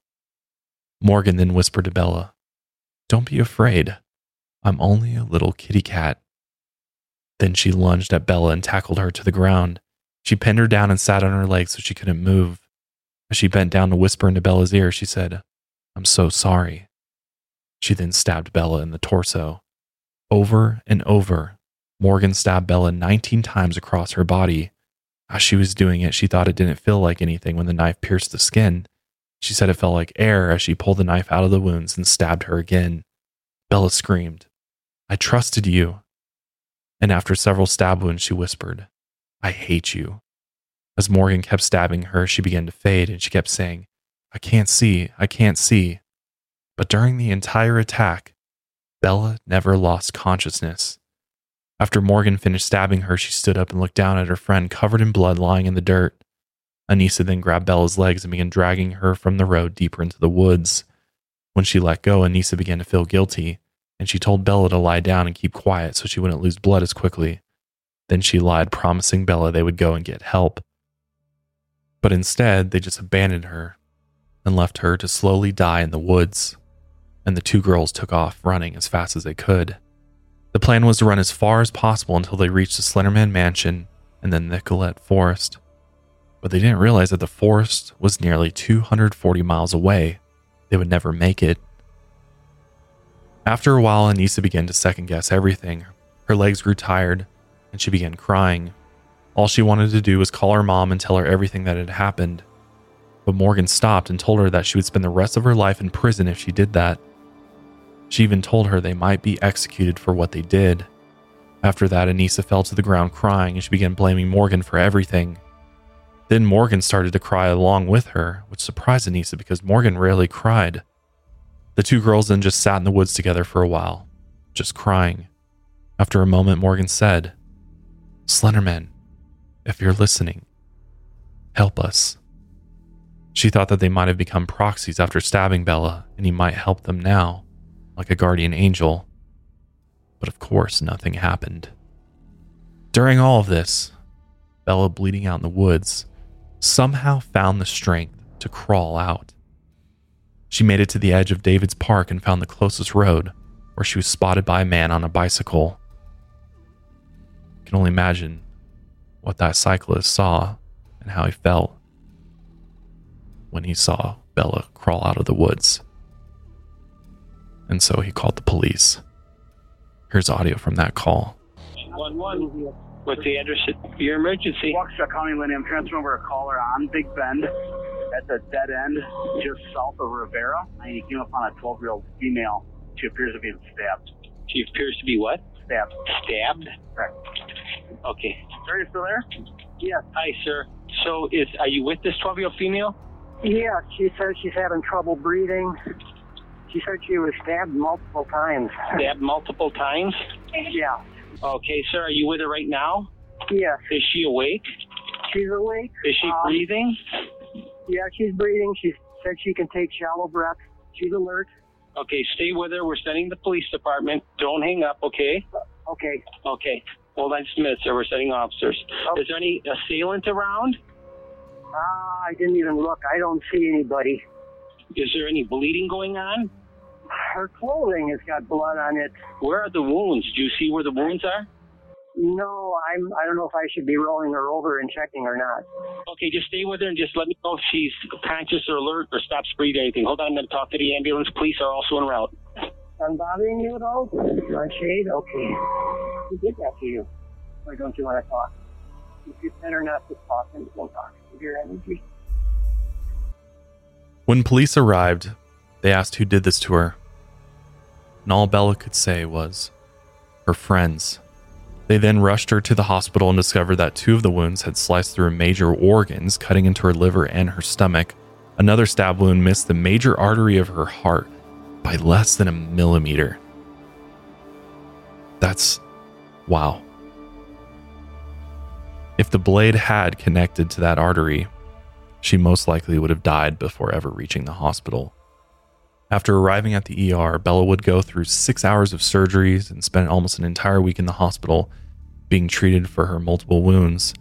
Morgan then whispered to Bella, Don't be afraid. I'm only a little kitty cat. Then she lunged at Bella and tackled her to the ground. She pinned her down and sat on her legs so she couldn't move. As she bent down to whisper into Bella's ear, she said, I'm so sorry. She then stabbed Bella in the torso. Over and over, Morgan stabbed Bella 19 times across her body. As she was doing it, she thought it didn't feel like anything when the knife pierced the skin. She said it felt like air as she pulled the knife out of the wounds and stabbed her again. Bella screamed, I trusted you. And after several stab wounds, she whispered, I hate you. As Morgan kept stabbing her, she began to fade and she kept saying, I can't see, I can't see. But during the entire attack, Bella never lost consciousness. After Morgan finished stabbing her, she stood up and looked down at her friend covered in blood lying in the dirt. Anissa then grabbed Bella's legs and began dragging her from the road deeper into the woods. When she let go, Anissa began to feel guilty, and she told Bella to lie down and keep quiet so she wouldn't lose blood as quickly. Then she lied, promising Bella they would go and get help. But instead, they just abandoned her and left her to slowly die in the woods, and the two girls took off running as fast as they could. The plan was to run as far as possible until they reached the Slenderman mansion and then Nicolet Forest. But they didn't realize that the forest was nearly 240 miles away. They would never make it. After a while, Anissa began to second guess everything. Her legs grew tired, and she began crying. All she wanted to do was call her mom and tell her everything that had happened. But Morgan stopped and told her that she would spend the rest of her life in prison if she did that. She even told her they might be executed for what they did. After that, Anissa fell to the ground crying and she began blaming Morgan for everything. Then Morgan started to cry along with her, which surprised Anissa because Morgan rarely cried. The two girls then just sat in the woods together for a while, just crying. After a moment, Morgan said, Slenderman, if you're listening, help us. She thought that they might have become proxies after stabbing Bella, and he might help them now, like a guardian angel. But of course, nothing happened. During all of this, Bella, bleeding out in the woods, somehow found the strength to crawl out. She made it to the edge of David's park and found the closest road, where she was spotted by a man on a bicycle. I can only imagine what that cyclist saw and how he felt when he saw Bella crawl out of the woods. And so he called the police. Here's audio from that call. One one. What's the address of your emergency? Waukesha County, Lenny. I'm transferring over a caller on Big Bend at the dead end just south of Rivera. And he came upon a 12 year old female. She appears to be stabbed. She appears to be what? Stabbed. Stabbed. Correct. Okay. Are you still there? Yes. Hi, sir. So, is are you with this 12 year old female? Yeah, she says she's having trouble breathing. She said she was stabbed multiple times. Stabbed multiple times? Yeah. Okay, sir, are you with her right now? Yes. Is she awake? She's awake. Is she Um, breathing? Yeah, she's breathing. She said she can take shallow breaths. She's alert. Okay, stay with her. We're sending the police department. Don't hang up, okay? Okay. Okay. Hold on just a minute, sir. We're sending officers. Oh. Is there any assailant around? Ah, I didn't even look. I don't see anybody. Is there any bleeding going on? Her clothing has got blood on it. Where are the wounds? Do you see where the wounds are? No, I'm. I don't know if I should be rolling her over and checking or not. Okay, just stay with her and just let me know if she's conscious or alert or stops breathing or anything. Hold on, I'm going to talk to the ambulance. Police are also en route. I'm bothering you at all? You want shade? Okay. Who did that to you? Or don't you want to talk? If you better not to talk, then don't talk. With your energy. When police arrived, they asked who did this to her. And all Bella could say was, her friends. They then rushed her to the hospital and discovered that two of the wounds had sliced through major organs, cutting into her liver and her stomach. Another stab wound missed the major artery of her heart by less than a millimeter. That's wow. If the blade had connected to that artery, she most likely would have died before ever reaching the hospital. After arriving at the ER, Bella would go through six hours of surgeries and spend almost an entire week in the hospital being treated for her multiple wounds.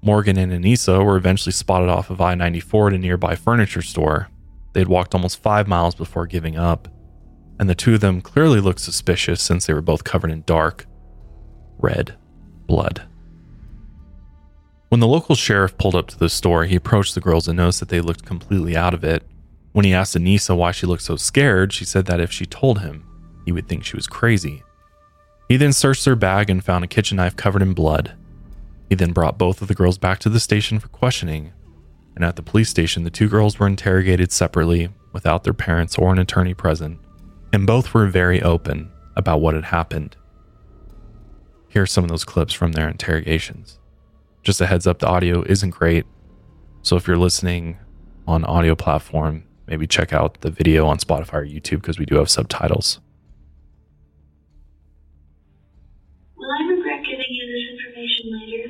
Morgan and Anissa were eventually spotted off of I 94 at a nearby furniture store. They had walked almost five miles before giving up, and the two of them clearly looked suspicious since they were both covered in dark, red blood. When the local sheriff pulled up to the store, he approached the girls and noticed that they looked completely out of it. When he asked Anissa why she looked so scared, she said that if she told him, he would think she was crazy. He then searched their bag and found a kitchen knife covered in blood. He then brought both of the girls back to the station for questioning. And at the police station, the two girls were interrogated separately without their parents or an attorney present, and both were very open about what had happened. Here are some of those clips from their interrogations. Just a heads up, the audio isn't great. So if you're listening on audio platform, maybe check out the video on Spotify or YouTube because we do have subtitles. Will I regret giving you this information later?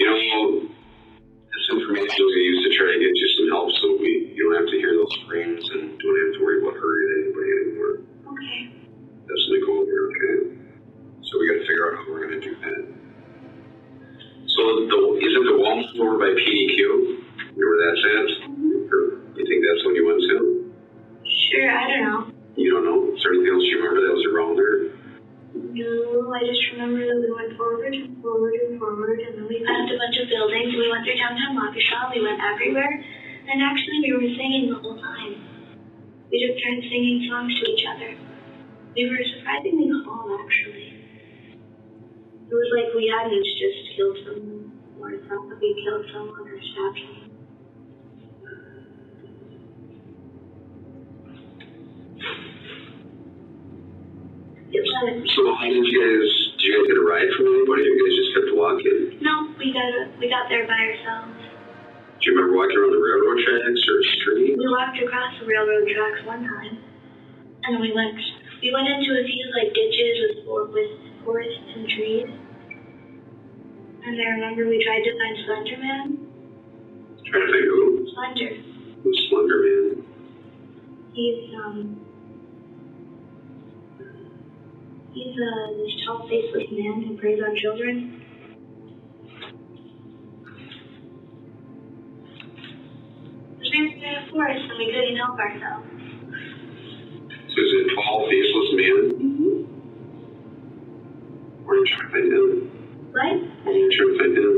You know, this information was used to try to get you some help so we you don't have to hear those screams and don't have to worry about hurting anybody anymore. Okay. That's the goal here, okay? So we got to figure out how we're going to do that. So the, isn't the wall over by PDQ? You know where that's at? Mm-hmm. Or you think that's when you went to? Sure, I don't know. You don't know? Is there anything else you remember that was around there? No, I just remember that we went forward and forward and forward, and then we passed a bunch of buildings. We went through downtown Waukesha. We went everywhere, and actually, we were singing the whole time. We took turns singing songs to each other. We were surprisingly calm, actually. It was like we hadn't just killed someone, or thought that we killed someone or stabbed someone. It was. So how did you guys, did you guys get a ride from anybody or you guys just kept walking? No, we got we got there by ourselves. Do you remember walking around the railroad tracks or a street? We walked across the railroad tracks one time, and we went we went into a few like ditches with with forests and trees. And I remember we tried to find Slender Man. Trying to think who? Slender. Who's Slender Man? He's um. Uh, this tall, faceless man who preys on children. In a forest and we couldn't help ourselves. So is it a tall, faceless man? Mm-hmm. Where are you find him? What? Where are you find him?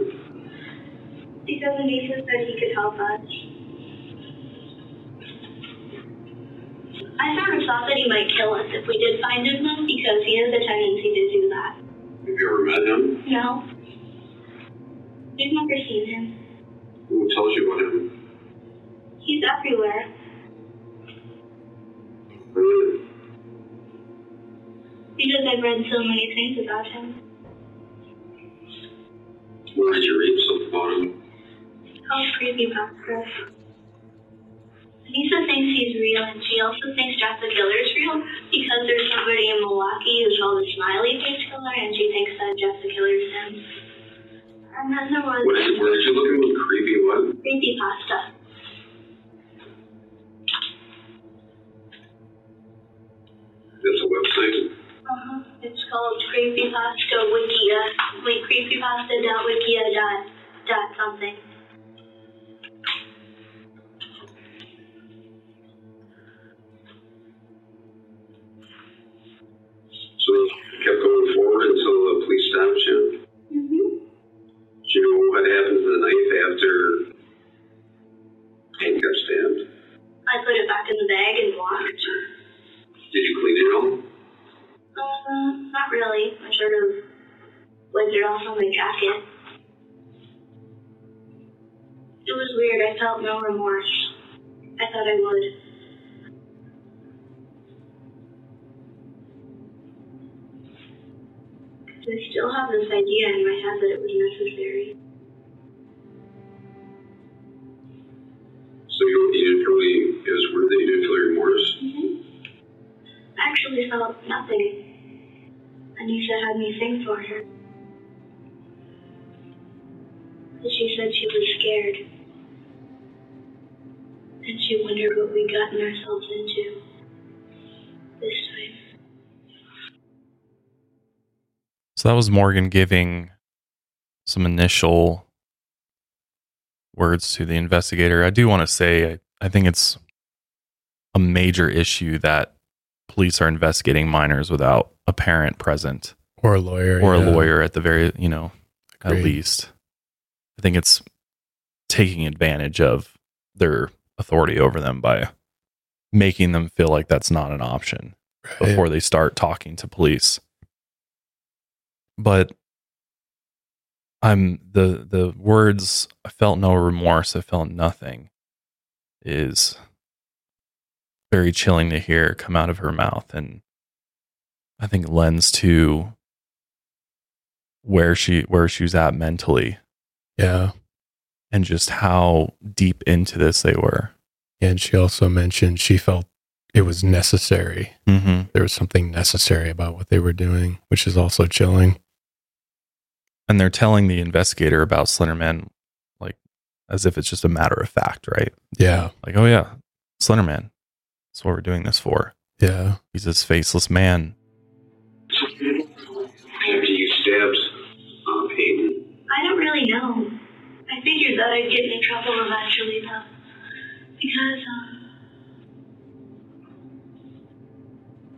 Because Anissa said he could help us. I of thought that he might kill us if we did find him, though, because he has a tendency to do that. Have you ever met him? No. We've never seen him. Who tells you about him? He's everywhere. Really? Because I've read so many things about him. Where did you read something about him? How creepy pasta. Anissa thinks he's real, and she also thinks the Killer is real because there's somebody in Milwaukee who's called the Smiley Face Killer, and she thinks that the Killer is him. And then there was What is it? Where did you looking with creepy what? creepy pasta. That's a website. Uh-huh. It's called Creepypasta Wikia. Wait, creepypasta.wikia dot dot something. In the bag and walked. Did you clean it all? Uh, not really. I sort of wiped it off on my jacket. It was weird. I felt no remorse. I thought I would. I still have this idea in my head that it was necessary. So mm-hmm. you, you didn't really, it was weird that you didn't feel remorse. I actually felt nothing. Anissa had me sing for her. But she said she was scared. And she wondered what we'd gotten ourselves into this time. So that was Morgan giving some initial words to the investigator. I do want to say, I, I think it's a major issue that police are investigating minors without a parent present Or a lawyer. or yeah. a lawyer at the very, you know, at least. I think it's taking advantage of their authority over them by making them feel like that's not an option Right. before they start talking to police. But I'm the the words I felt no remorse, I felt nothing is very chilling to hear come out of her mouth and I think lends to where she where she was at mentally Yeah. and just how deep into this they were. And she also mentioned she felt it was necessary. Mm-hmm. There was something necessary about what they were doing, which is also chilling. And they're telling the investigator about Slenderman like as if it's just a matter of fact, right? Yeah. Like, oh yeah, Slenderman. That's what we're doing this for. Yeah. He's this faceless man. After you stabbed uh, Payton, I don't really know. I figured that I'd get in trouble eventually, though. Because, um.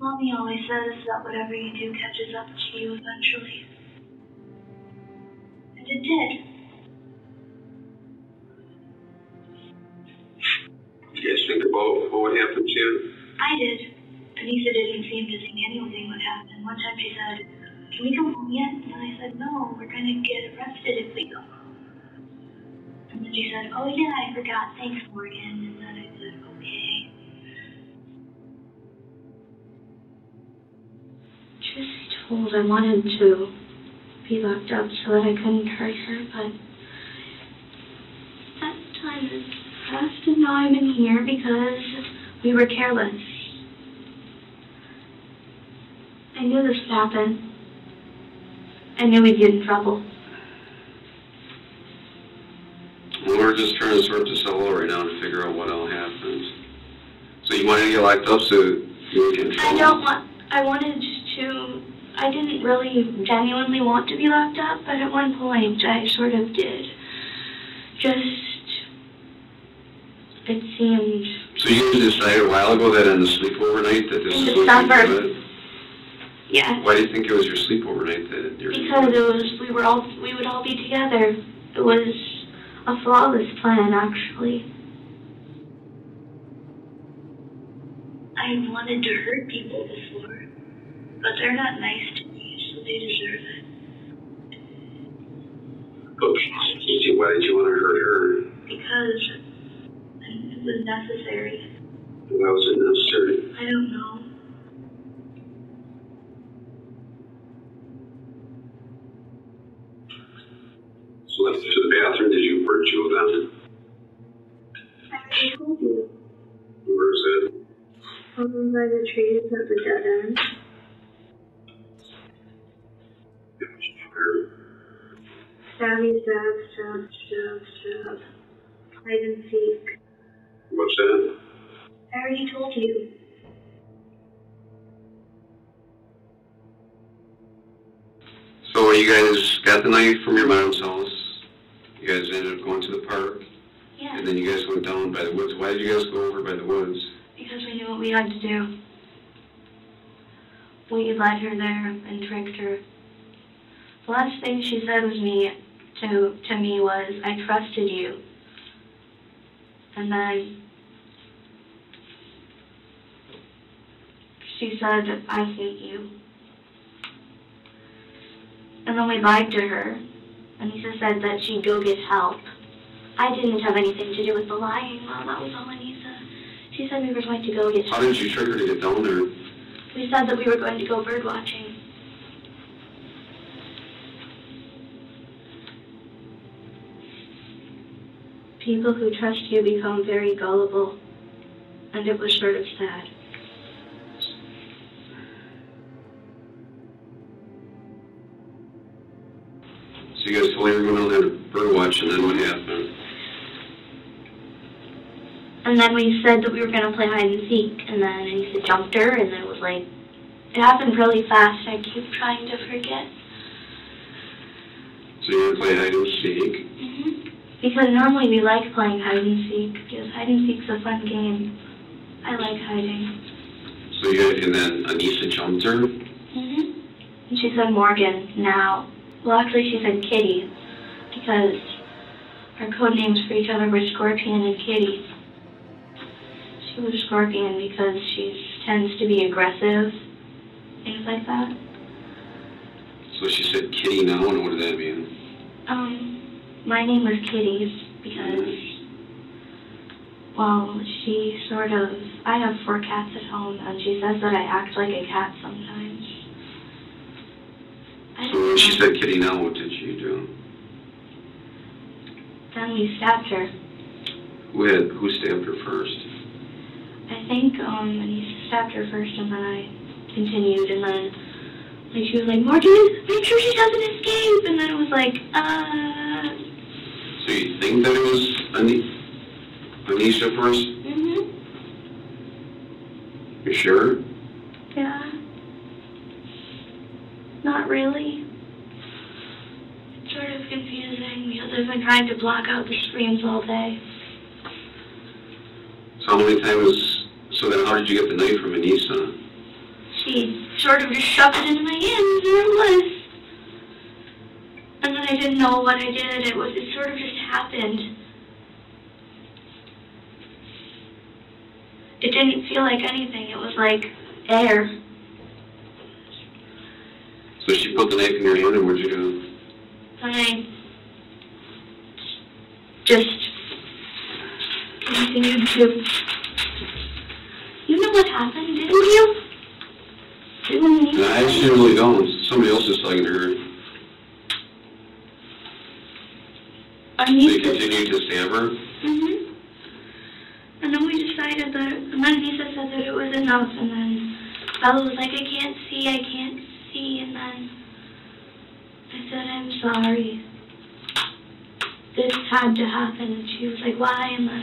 Mommy always says that whatever you do catches up to you eventually. It did. you guys think about what happened to you? I did. Anissa didn't seem to think anything would happen. One time she said, Can we come home yet? And I said, No, we're gonna get arrested if we go. And then she said, Oh yeah, I forgot. Thanks, Morgan. And then I said, Okay. Be told, I wanted to be locked up so that I couldn't hurt her, but that time has passed and now I'm in here because we were careless. I knew this would happen. I knew we'd get in trouble. Well, we're just trying to sort this all out right now to figure out what all happened. So you wanted to get locked up so you would get in I don't want. I wanted to. I didn't really genuinely want to be locked up, but at one point I sort of did. Just. It seemed. So you decided a while ago that on the sleepover night that this In is what you December. Yeah. Why do you think it was your sleepover night that you're Because it was. We were all. We would all be together. It was a flawless plan, actually. I wanted to hurt people before, but they're not nice to me, so they deserve it. Okay. Why did you want to hurt her? because it was necessary. Why was it necessary? I don't know. So let's to the bathroom. Did you, where'd you down? I told you. Where is it? Over by the trees at the dead end. Stabby, stab, stab, stab, stab. Hide and seek. What's that? I already told you. So you guys got the knife from your mom's house. You guys ended up going to the park, Yeah, and then you guys went down by the woods. Why did you guys go over by the woods? because we knew what we had to do. We led her there and tricked her. Last thing she said was me to to me was, "I trusted you," and then she said, "I hate you." And then we lied to her. Anissa said that she'd go get help. I didn't have anything to do with the lying, Mom. That was all Anissa. She said we were going to go get help. How did you trick her to get down there? We said that we were going to go bird watching. People who trust you become very gullible, and it was sort of sad. So you guys told were going there to bird watch, and then what happened? And then we said that we were going to play hide and seek, and then Anissa jumped her, and then it was like, it happened really fast. I keep trying to forget. So you were gonna play hide and seek. hmm Because normally we like playing hide and seek, because hide and seek's a fun game. I like hiding. So you and then Anissa jumped her. hmm And she said Morgan now. Well, actually, she said Kitty, because our code names for each other were Scorpion and Kitty. She was Scorpion because she tends to be aggressive, things like that. So she said Kitty now, and what did that mean? Um, my name was Kitty's because, well, she sort of. I have four cats at home, and she says that I act like a cat sometimes. So when she said Kitty now, what did she do? Then we stabbed her. Who had who stabbed her first? I think um and he stabbed her first and then I continued and then like she was like, Morgan, make sure she doesn't escape and then it was like, uh So you think that it was Ani- Anissa first? mhm. You sure? Yeah. Not really. It's sort of confusing because I've been trying to block out the screams all day. So how many times? So then, how did you get the knife from Anissa? She sort of just shoved it into my hand and was. And then I didn't know what I did. It was it sort of just happened. It didn't feel like anything. It was like air. So she put the knife in your hand, and what'd you? And I just continued to. You know what happened, didn't you? Didn't you? No, I actually really don't. Somebody else is talking to her. I So need to. continued to stammer? Mhm. And then we decided that, and then Lisa said that it was enough, and then Bella was like, I can't see, I can't see, and then I said, I'm sorry. This had to happen, and she was like, why? And then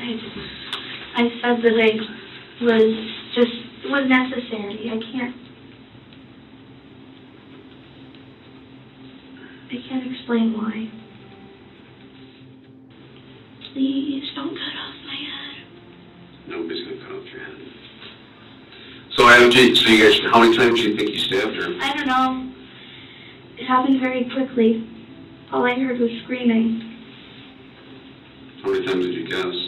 I, I said that I was just, it was necessary, I can't, I can't explain why. Please don't cut off my head. Nobody's gonna cut off your head. So I, so you guys, how many times do you think you stabbed her? I don't know. It happened very quickly. All I heard was screaming. How many times did you guess?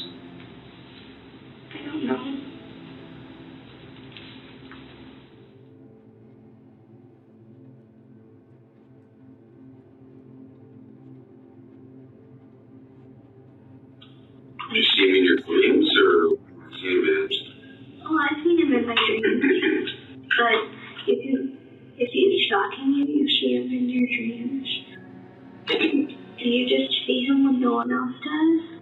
You see him in your dreams, or see him as? Oh, I've seen him in my dreams. but if you if he's shocking you, you see him in your dreams. Do you just see him when no one else does?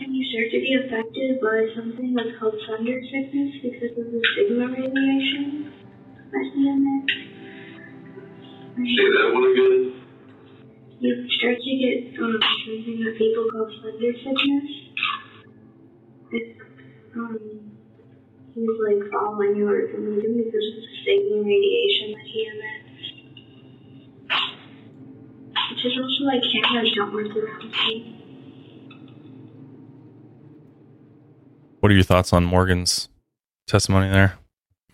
Mean, you start to be affected by something that's called thunder sickness because of the sigma radiation. Say that one again. You start to get um, something that people call thunder sickness. It's, um, he's like following you or something because of the sigma radiation that he emits. Which is also like cameras don't work around me. What are your thoughts on Morgan's testimony there?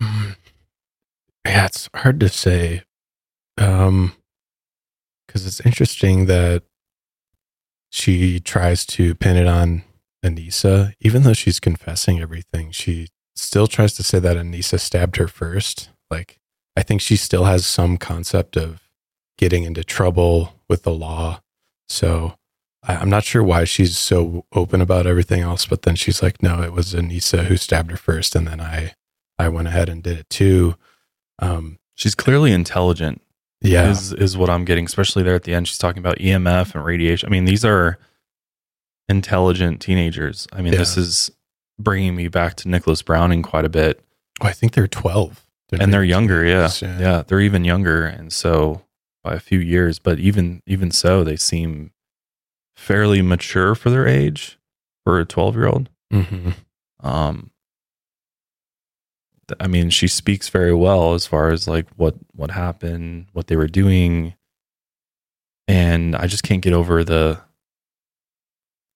Mm. Yeah, it's hard to say. Um, because it's interesting that she tries to pin it on Anissa, even though she's confessing everything. She still tries to say that Anissa stabbed her first. Like, I think she still has some concept of getting into trouble with the law. So I'm not sure why she's so open about everything else. But then she's like, no, it was Anissa who stabbed her first, and then I, I went ahead and did it too. Um, She's clearly intelligent. Yeah, Is is what I'm getting, especially there at the end. She's talking about EMF and radiation. I mean, these are intelligent teenagers. I mean, this is bringing me back to Nicholas Browning quite a bit. Oh, I think they're 12. and they're younger yeah. teenagers, yeah they're even younger and so by a few years but even even so they seem fairly mature for their age for a 12 year old hmm um i mean she speaks very well as far as like what what happened what they were doing and i just can't get over the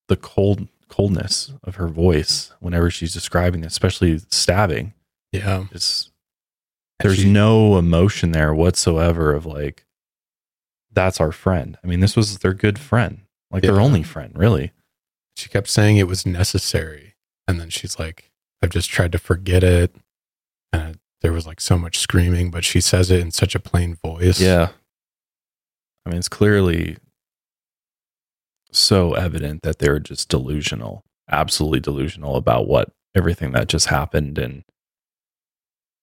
the cold coldness of her voice whenever she's describing it, especially stabbing Yeah. it's there's she- no emotion there whatsoever of like that's our friend i mean this was their good friend like their only friend really She kept saying it was necessary. And then she's like, I've just tried to forget it. And there was like so much screaming, but she says it in such a plain voice. yeah i mean it's clearly so evident that they're just delusional absolutely delusional about what everything that just happened and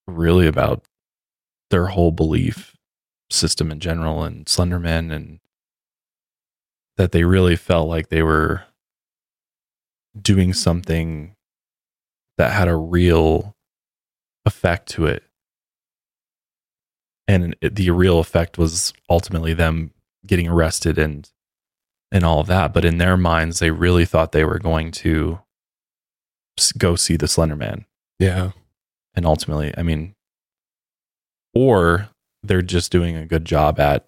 really about their whole belief system in general and slenderman and that they really felt like they were doing something that had a real effect to it and it, the real effect was ultimately them getting arrested and and all of that but in their minds they really thought they were going to go see the slender man Yeah. and ultimately i mean or they're just doing a good job at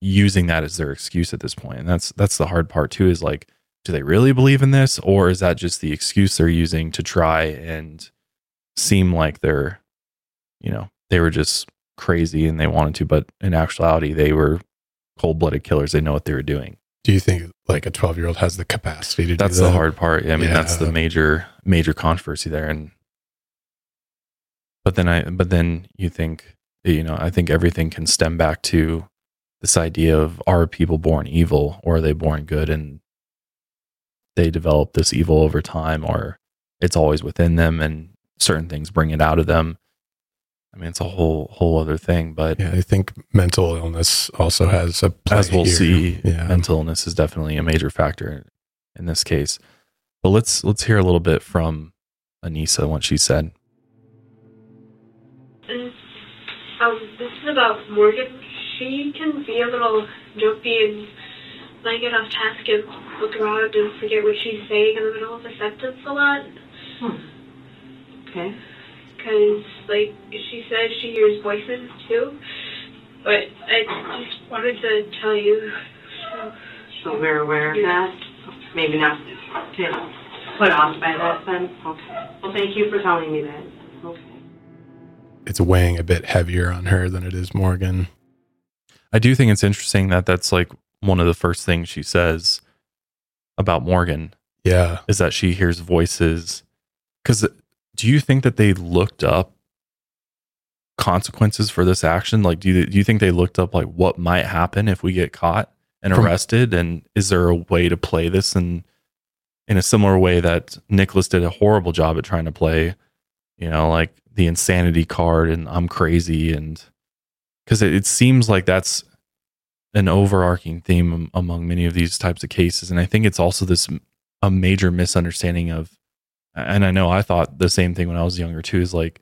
using that as their excuse at this point. point and that's that's the hard part too is like do they really believe in this or is that just the excuse they're using to try and seem like they're you know they were just crazy and they wanted to but in actuality they were cold-blooded killers. They know what they were doing. Do you think like a 12 year old has the capacity to that's do that? the hard part. I mean that's the major major controversy there. And but then i but then you think you know i think everything can stem back to this idea of are people born evil or are they born good? And they develop this evil over time or it's always within them. And certain things bring it out of them i mean it's a whole whole other thing but Yeah. I think mental illness also has a play as we'll here. see Yeah. mental illness is definitely a major factor in this case but let's let's hear a little bit from anissa what she said And, um, this is about Morgan. She can be a little jumpy and like get off task and look around and forget what she's saying in the middle of a sentence a lot. Okay. Because, like, she says she hears voices too. But I just wanted to tell you. So, So we're aware of that. Maybe not to put off by that then. Okay. Well, thank you for telling me that. Okay. It's weighing a bit heavier on her than it is Morgan. i do think it's interesting that that's like one of the first things she says about morgan Yeah. is that she hears voices because do you think that they looked up consequences for this action? Like do you, do you think they looked up like what might happen if we get caught and From- arrested? And is there a way to play this in in a similar way that Nicholas did a horrible job at trying to play you know like the insanity card and I'm crazy and because it, it seems like that's an overarching theme among many of these types of cases. And I think it's also this a major misunderstanding of and I know I thought the same thing when I was younger too is like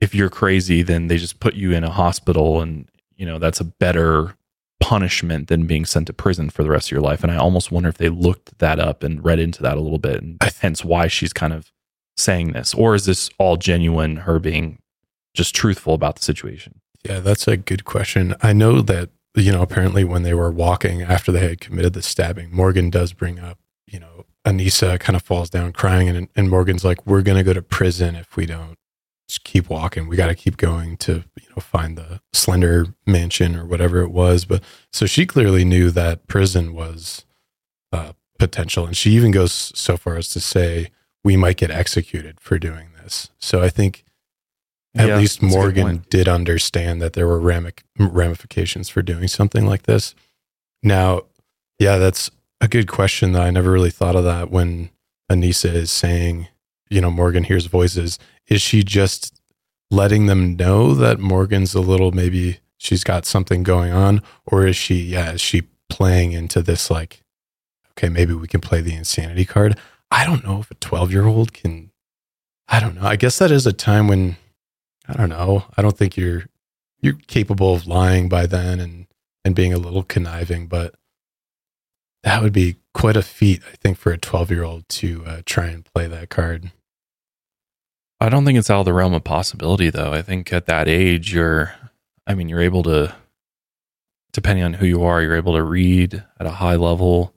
if you're crazy then they just put you in a hospital and you know that's a better punishment than being sent to prison for the rest of your life. And I almost wonder if they looked that up and read into that a little bit and hence why she's kind of saying this. Or is this all genuine her being just truthful about the situation? Yeah, that's a good question. I know that, you know, apparently when they were walking after they had committed the stabbing, Morgan does bring up, you know, Anissa kind of falls down crying and, and Morgan's like, we're going to go to prison if we don't just keep walking. We got to keep going to, you know, find the Slender mansion or whatever it was. But so she clearly knew that prison was uh, potential. And she even goes so far as to say, we might get executed for doing this. So I think at Yeah, least that's a good Morgan did understand that there were ramifications for doing something like this. Now, yeah, that's a good question. that I never really thought of that when Anissa is saying, you know, Morgan hears voices. Is she just letting them know that Morgan's a little maybe she's got something going on, or is she, yeah, is she playing into this like, okay, maybe we can play the insanity card? I don't know if a twelve year old can. I don't know. I guess that is a time when I don't know. I don't think you're you're capable of lying by then and and being a little conniving, but that would be quite a feat, I think, for a 12 year old to uh, try and play that card. I don't think it's out of the realm of possibility, though. I think at that age, you're, I mean, you're able to, depending on who you are, you're able to read at a high level,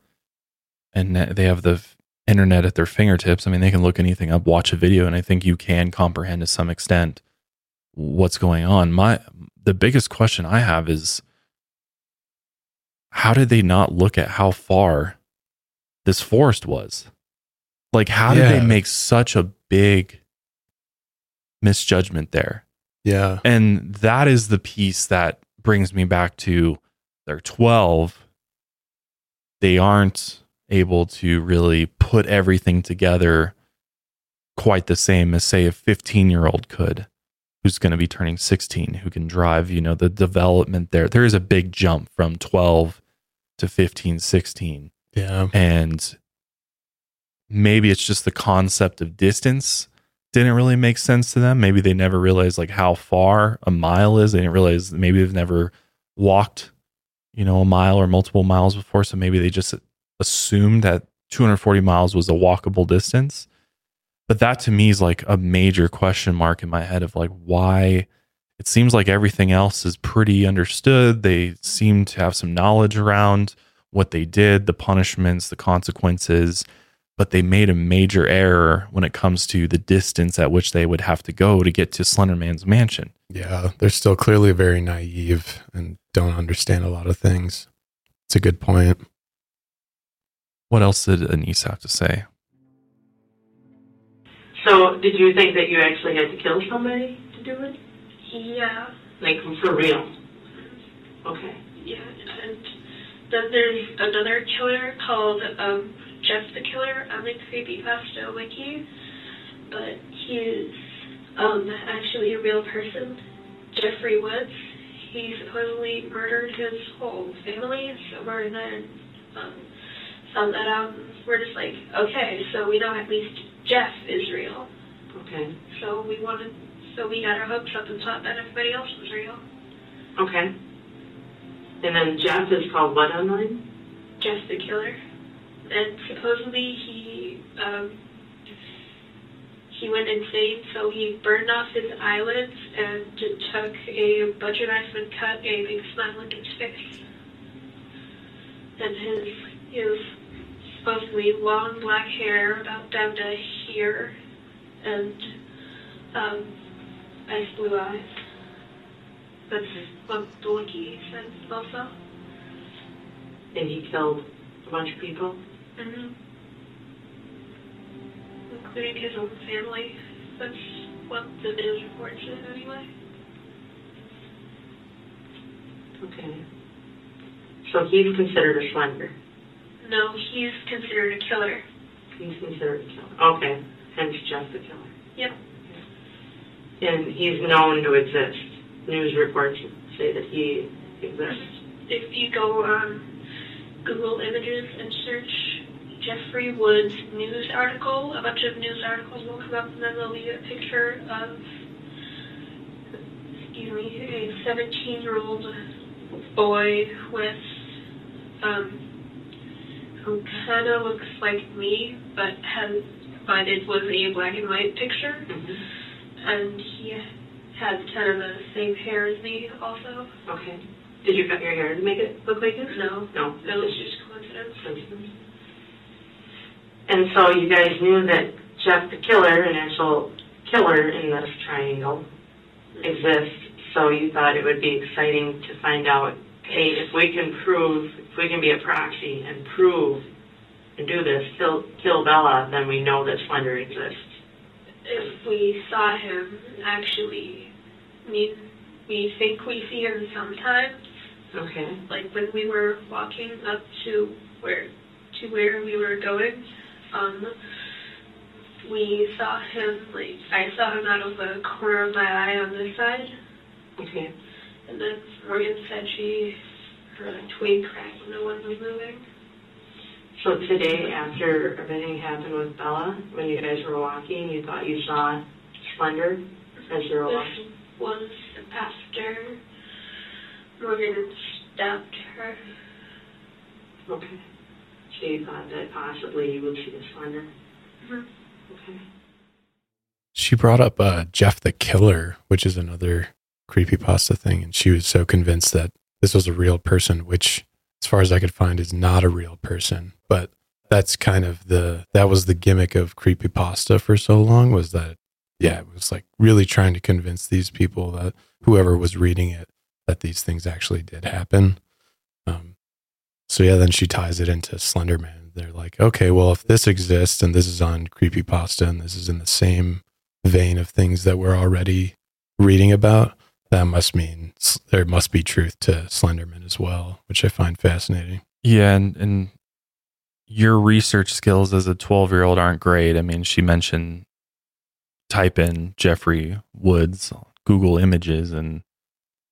and they have the internet at their fingertips. I mean, they can look anything up, watch a video, and I think you can comprehend to some extent what's going on. My, the biggest question I have is, how did they not look at how far this forest was? Like, how did Yeah. they make such a big misjudgment there? Yeah. And that is the piece that brings me back to they're 12. They aren't able to really put everything together quite the same as, say, a 15 year old could, who's going to be turning 16, who can drive. You know, the development there, there is a big jump from 12 to 15, 16. Yeah. And maybe it's just the concept of distance didn't really make sense to them. Maybe they never realized like how far a mile is. They didn't realize maybe they've never walked, you know, a mile or multiple miles before. So maybe they just assumed that 240 miles was a walkable distance. But that to me is like a major question mark in my head of like why it seems like everything else is pretty understood. They seem to have some knowledge around what they did, the punishments, the consequences, but they made a major error when it comes to the distance at which they would have to go to get to Slenderman's mansion. Yeah. They're still clearly very naive and don't understand a lot of things. It's a good point. What else did Anissa have to say? So, did you think that you actually had to kill somebody to do it? Yeah, Like, for real? Okay. yeah. And then there's another killer called um, Jeff the Killer on the Creepypasta wiki, but he's um, actually a real person. Jeffrey Woods. He supposedly murdered his whole family, so we're gonna um, found that out. We're just like, okay, so we know at least Jeff is real. Okay. So we wanted, so we got our hopes up and thought that everybody else was real. Okay. And then Jeff is called what online? Jeff the Killer. And supposedly he, um, he went insane, so he burned off his eyelids and took a butcher knife and cut a big smile into his face. And his, his supposedly long black hair about down to here, and um, ice blue eyes. That's what the wiki said also. And he killed a bunch of people? hmm Including his own family. That's what the news report said anyway. Okay. So he's considered a slender. No, he's considered a killer. He's considered a killer. Okay. Hence Jeff the killer. Yep. And he's known to exist. News reports say that he exists. If you go on Google Images and search Jeffrey Woods news article. A bunch of news articles will come up, and then there'll be a picture of, excuse me, a 17 year old boy with, um, who kind of looks like me, but has, but it was a black and white picture. And he has kind of the same hair as me, also. Okay. Did you cut your hair to make it look like this? No. No. It was just coincidence. Coincidence. And so you guys knew that Jeff the killer, an actual killer in this triangle, exists. So you thought it would be exciting to find out, hey, if we can prove, if we can be a proxy and prove and do this, kill, kill Bella, then we know that Slender exists. If we saw him, actually, I mean, we think we see him sometimes. Okay. Like when we were walking up to where to where we were going, um, we saw him. Like I saw him out of the corner of my eye on this side, Okay. and then Morgan said she heard a twig crack when no one was moving. So today, after everything happened with Bella, when you guys were walking, you thought you saw Splendor as you were walking? This was after Morgan stabbed her. Okay. So you thought that possibly you would see the Slender? Mhm. Okay. She brought up uh, Jeff the Killer, which is another creepypasta thing, and she was so convinced that this was a real person, which, as far as I could find, is not a real person. But that's kind of the that was the gimmick of creepypasta for so long was that yeah, it was like really trying to convince these people that whoever was reading it that these things actually did happen. Um, so yeah, then she ties it into Slenderman. They're like, okay, well, if this exists and this is on creepypasta and this is in the same vein of things that we're already reading about, that must mean there must be truth to Slenderman as well, which I find fascinating. Yeah, and and your research skills as a 12 year old aren't great. I mean, she mentioned type in Jeffrey Woods, Google Images, and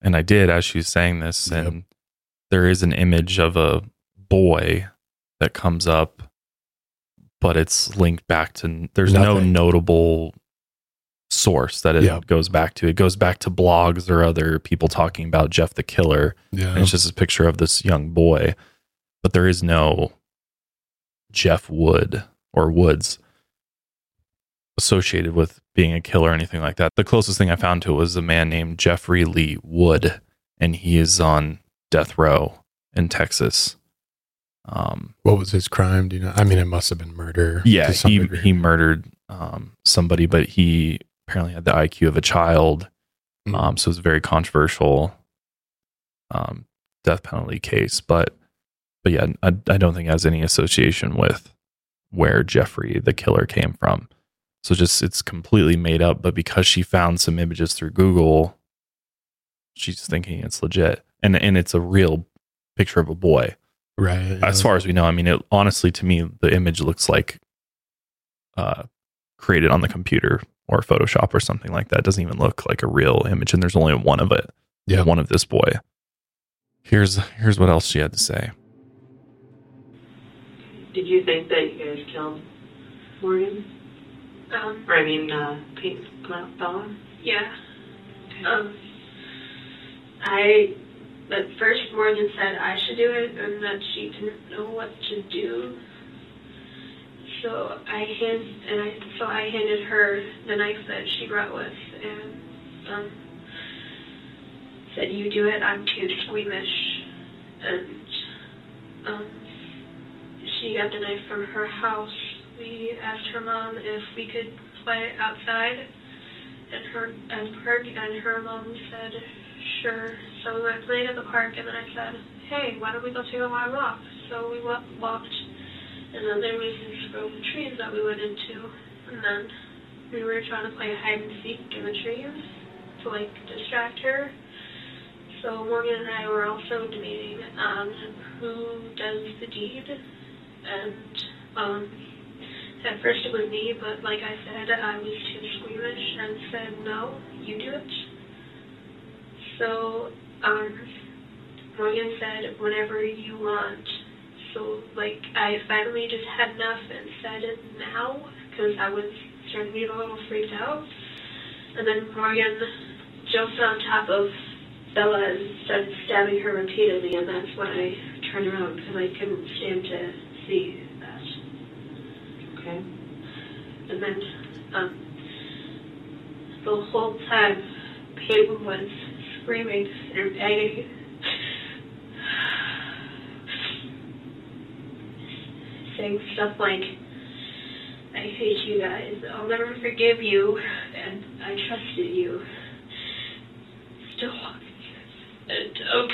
and I did as she was saying this, Yep. and there is an image of a boy that comes up, but it's linked back to there's no notable source that it Yep. goes back to. It goes back to blogs or other people talking about Jeff the Killer. Yeah. And it's just a picture of this young boy, but there is no Jeff Wood or Woods associated with being a killer or anything like that. The closest thing I found to it was a man named Jeffrey Lee Wood, and he is on death row in Texas. Um, What was his crime? Do you know? I mean, it must have been murder. yeah, he degree. he murdered um, somebody, but he apparently had the IQ of a child. Mm. Um, so it's a very controversial um, death penalty case. But but yeah, I, I don't think it has any association with where Jeffrey the killer came from. So just it's completely made up. But because she found some images through Google, she's thinking it's legit, and and it's a real picture of a boy right. as far as we know. I mean, it honestly to me the image looks like uh, created on the computer or Photoshop or something like that. It doesn't even look like a real image, and there's only one of it. Yeah. one of this boy. Here's here's what else she had to say. Did you think that you guys killed Morgan? Um, Or I mean, uh, Pete, Bella? yeah. Um, I, at first Morgan said I should do it and that she didn't know what to do. So I hand, and I, so I handed her the knife that she brought with and, um, said, you do it, I'm too squeamish. And, um, she got the knife from her house. We asked her mom if we could play outside and her and her and her mom said, sure. So we went playing at the park, and then I said, hey, why don't we go take a long walk? So we wa- walked, and then there was this grove of trees that we went into, and then we were trying to play hide and seek in the trees to like distract her. So Morgan and I were also debating on who does the deed, and um, at first it was me, but like I said, I was too squeamish and said, no, you do it. So, um, Morgan said, whenever you want. So like I finally just had enough and said it now because I was starting to get a little freaked out. And then Morgan jumped on top of Bella and started stabbing her repeatedly, and that's when I turned around because I couldn't stand to see that. Okay. And then, um, the whole time, Payton was screaming and begging. Saying stuff like, I hate you guys, I'll never forgive you, and I trusted you. Still and, um,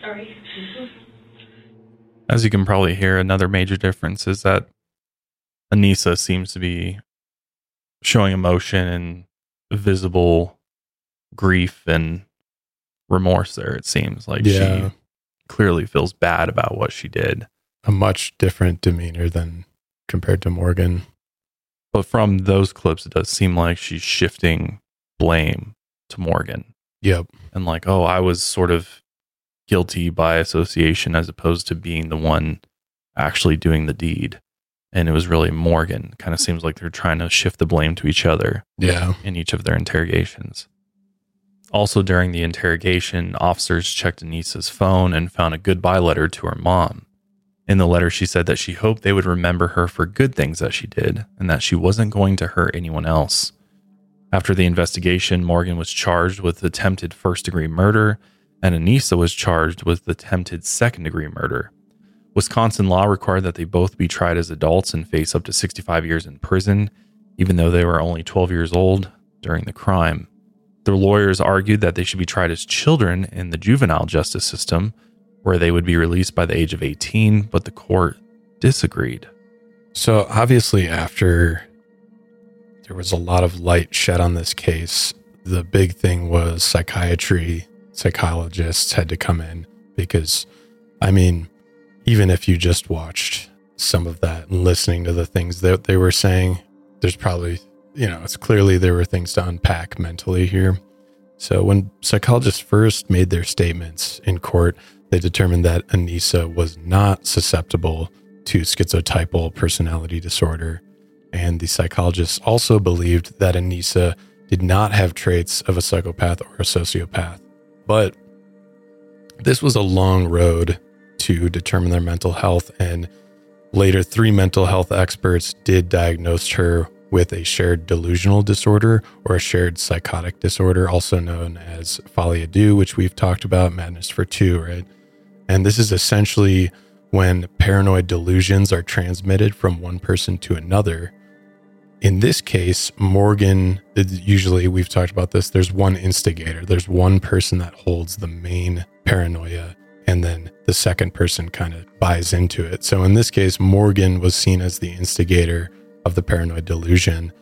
sorry. As you can probably hear, another major difference is that Anissa seems to be showing emotion and visible grief and remorse there, it seems. Like Yeah. she clearly feels bad about what she did. A much different demeanor than compared to Morgan. But from those clips, it does seem like she's shifting blame to Morgan. Yep. And like, oh, I was sort of guilty by association as opposed to being the one actually doing the deed. And it was really Morgan. Kind of seems like they're trying to shift the blame to each other Yeah. in each of their interrogations. Also, during the interrogation, officers checked Anissa's phone and found a goodbye letter to her mom. In the letter, she said that she hoped they would remember her for good things that she did and that she wasn't going to hurt anyone else. After the investigation, Morgan was charged with attempted first degree murder, and Anissa was charged with attempted second degree murder. Wisconsin law required that they both be tried as adults and face up to 65 years in prison, even though they were only 12 years old during the crime. Their lawyers argued that they should be tried as children in the juvenile justice system, where they would be released by the age of 18, but the court disagreed. So obviously, after there was a lot of light shed on this case, the big thing was psychiatry. Psychologists had to come in because, I mean, even if you just watched some of that and listening to the things that they were saying, there's probably, you know, it's clearly there were things to unpack mentally here. So when psychologists first made their statements in court, they determined that Anissa was not susceptible to schizotypal personality disorder. And the psychologists also believed that Anissa did not have traits of a psychopath or a sociopath. But this was a long road to determine their mental health. And later, three mental health experts did diagnose her with a shared delusional disorder or a shared psychotic disorder, also known as folie à deux, which we've talked about, madness for two, right? And this is essentially when paranoid delusions are transmitted from one person to another. In this case, Morgan, usually we've talked about this, there's one instigator, there's one person that holds the main paranoia, and then the second person kind of buys into it. So in this case, Morgan was seen as the instigator of the paranoid delusion.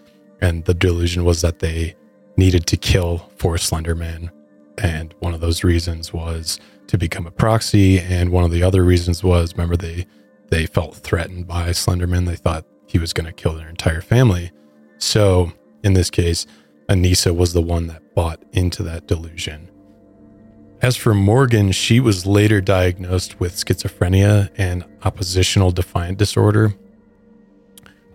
And the delusion was that they needed to kill for Slenderman. And one of those reasons was to become a proxy. And one of the other reasons was, remember, they they felt threatened by Slenderman. They thought he was going to kill their entire family. So in this case, Anissa was the one that bought into that delusion. As for Morgan, she was later diagnosed with schizophrenia and oppositional defiant disorder.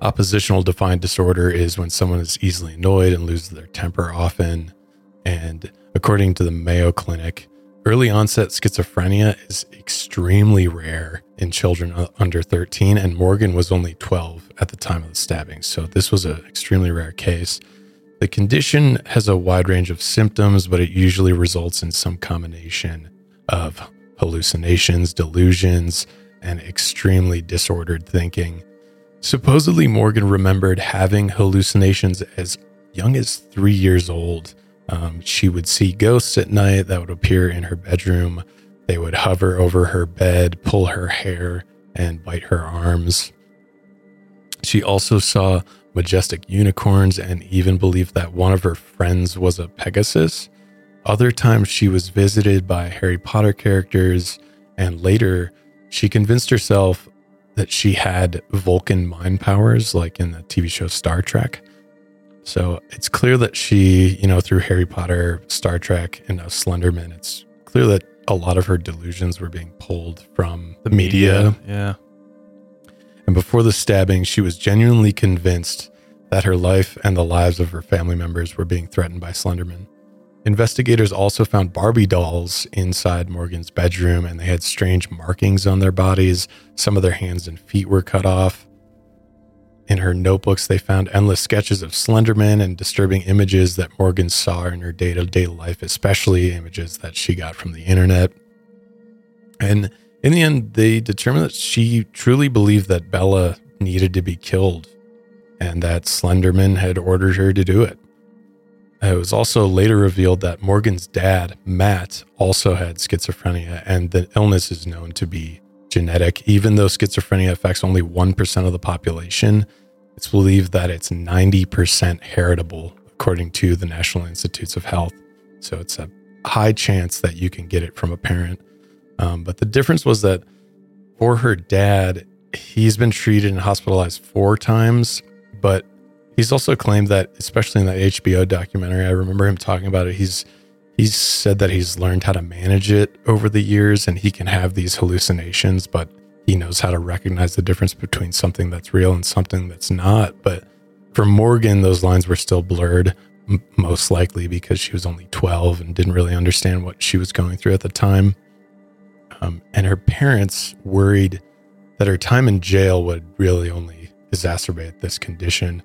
Oppositional defiant disorder is when someone is easily annoyed and loses their temper often. And according to the Mayo Clinic, early onset schizophrenia is extremely rare in children under 13, and Morgan was only 12 at the time of the stabbing. So this was an extremely rare case. The condition has a wide range of symptoms, but it usually results in some combination of hallucinations, delusions, and extremely disordered thinking. Supposedly, Morgan remembered having hallucinations as young as three years old. Um, she would see ghosts at night that would appear in her bedroom. They would hover over her bed, pull her hair, and bite her arms. She also saw majestic unicorns and even believed that one of her friends was a Pegasus. Other times, she was visited by Harry Potter characters, and later, she convinced herself that she had Vulcan mind powers, like in the TV show Star Trek. So it's clear that she, you know, through Harry Potter, Star Trek, and now Slenderman, it's clear that a lot of her delusions were being pulled from the media. Yeah. And before the stabbing, she was genuinely convinced that her life and the lives of her family members were being threatened by Slenderman. Investigators also found Barbie dolls inside Morgan's bedroom, and they had strange markings on their bodies. Some of their hands and feet were cut off. In her notebooks, they found endless sketches of Slenderman and disturbing images that Morgan saw in her day to day life, especially images that she got from the internet. And in the end, they determined that she truly believed that Bella needed to be killed and that Slenderman had ordered her to do it. It was also later revealed that Morgan's dad, Matt, also had schizophrenia, and the illness is known to be genetic. Even though schizophrenia affects only 1% of the population, it's believed that it's 90% heritable, according to the National Institutes of Health. So it's a high chance that you can get it from a parent. Um, but the difference was that for her dad, he's been treated and hospitalized four times, but he's also claimed that, especially in that HBO documentary, I remember him talking about it. He's he's said that he's learned how to manage it over the years, and he can have these hallucinations, but he knows how to recognize the difference between something that's real and something that's not. But for Morgan, those lines were still blurred, m- most likely because she was only 12 and didn't really understand what she was going through at the time. Um, and her parents worried that her time in jail would really only exacerbate this condition.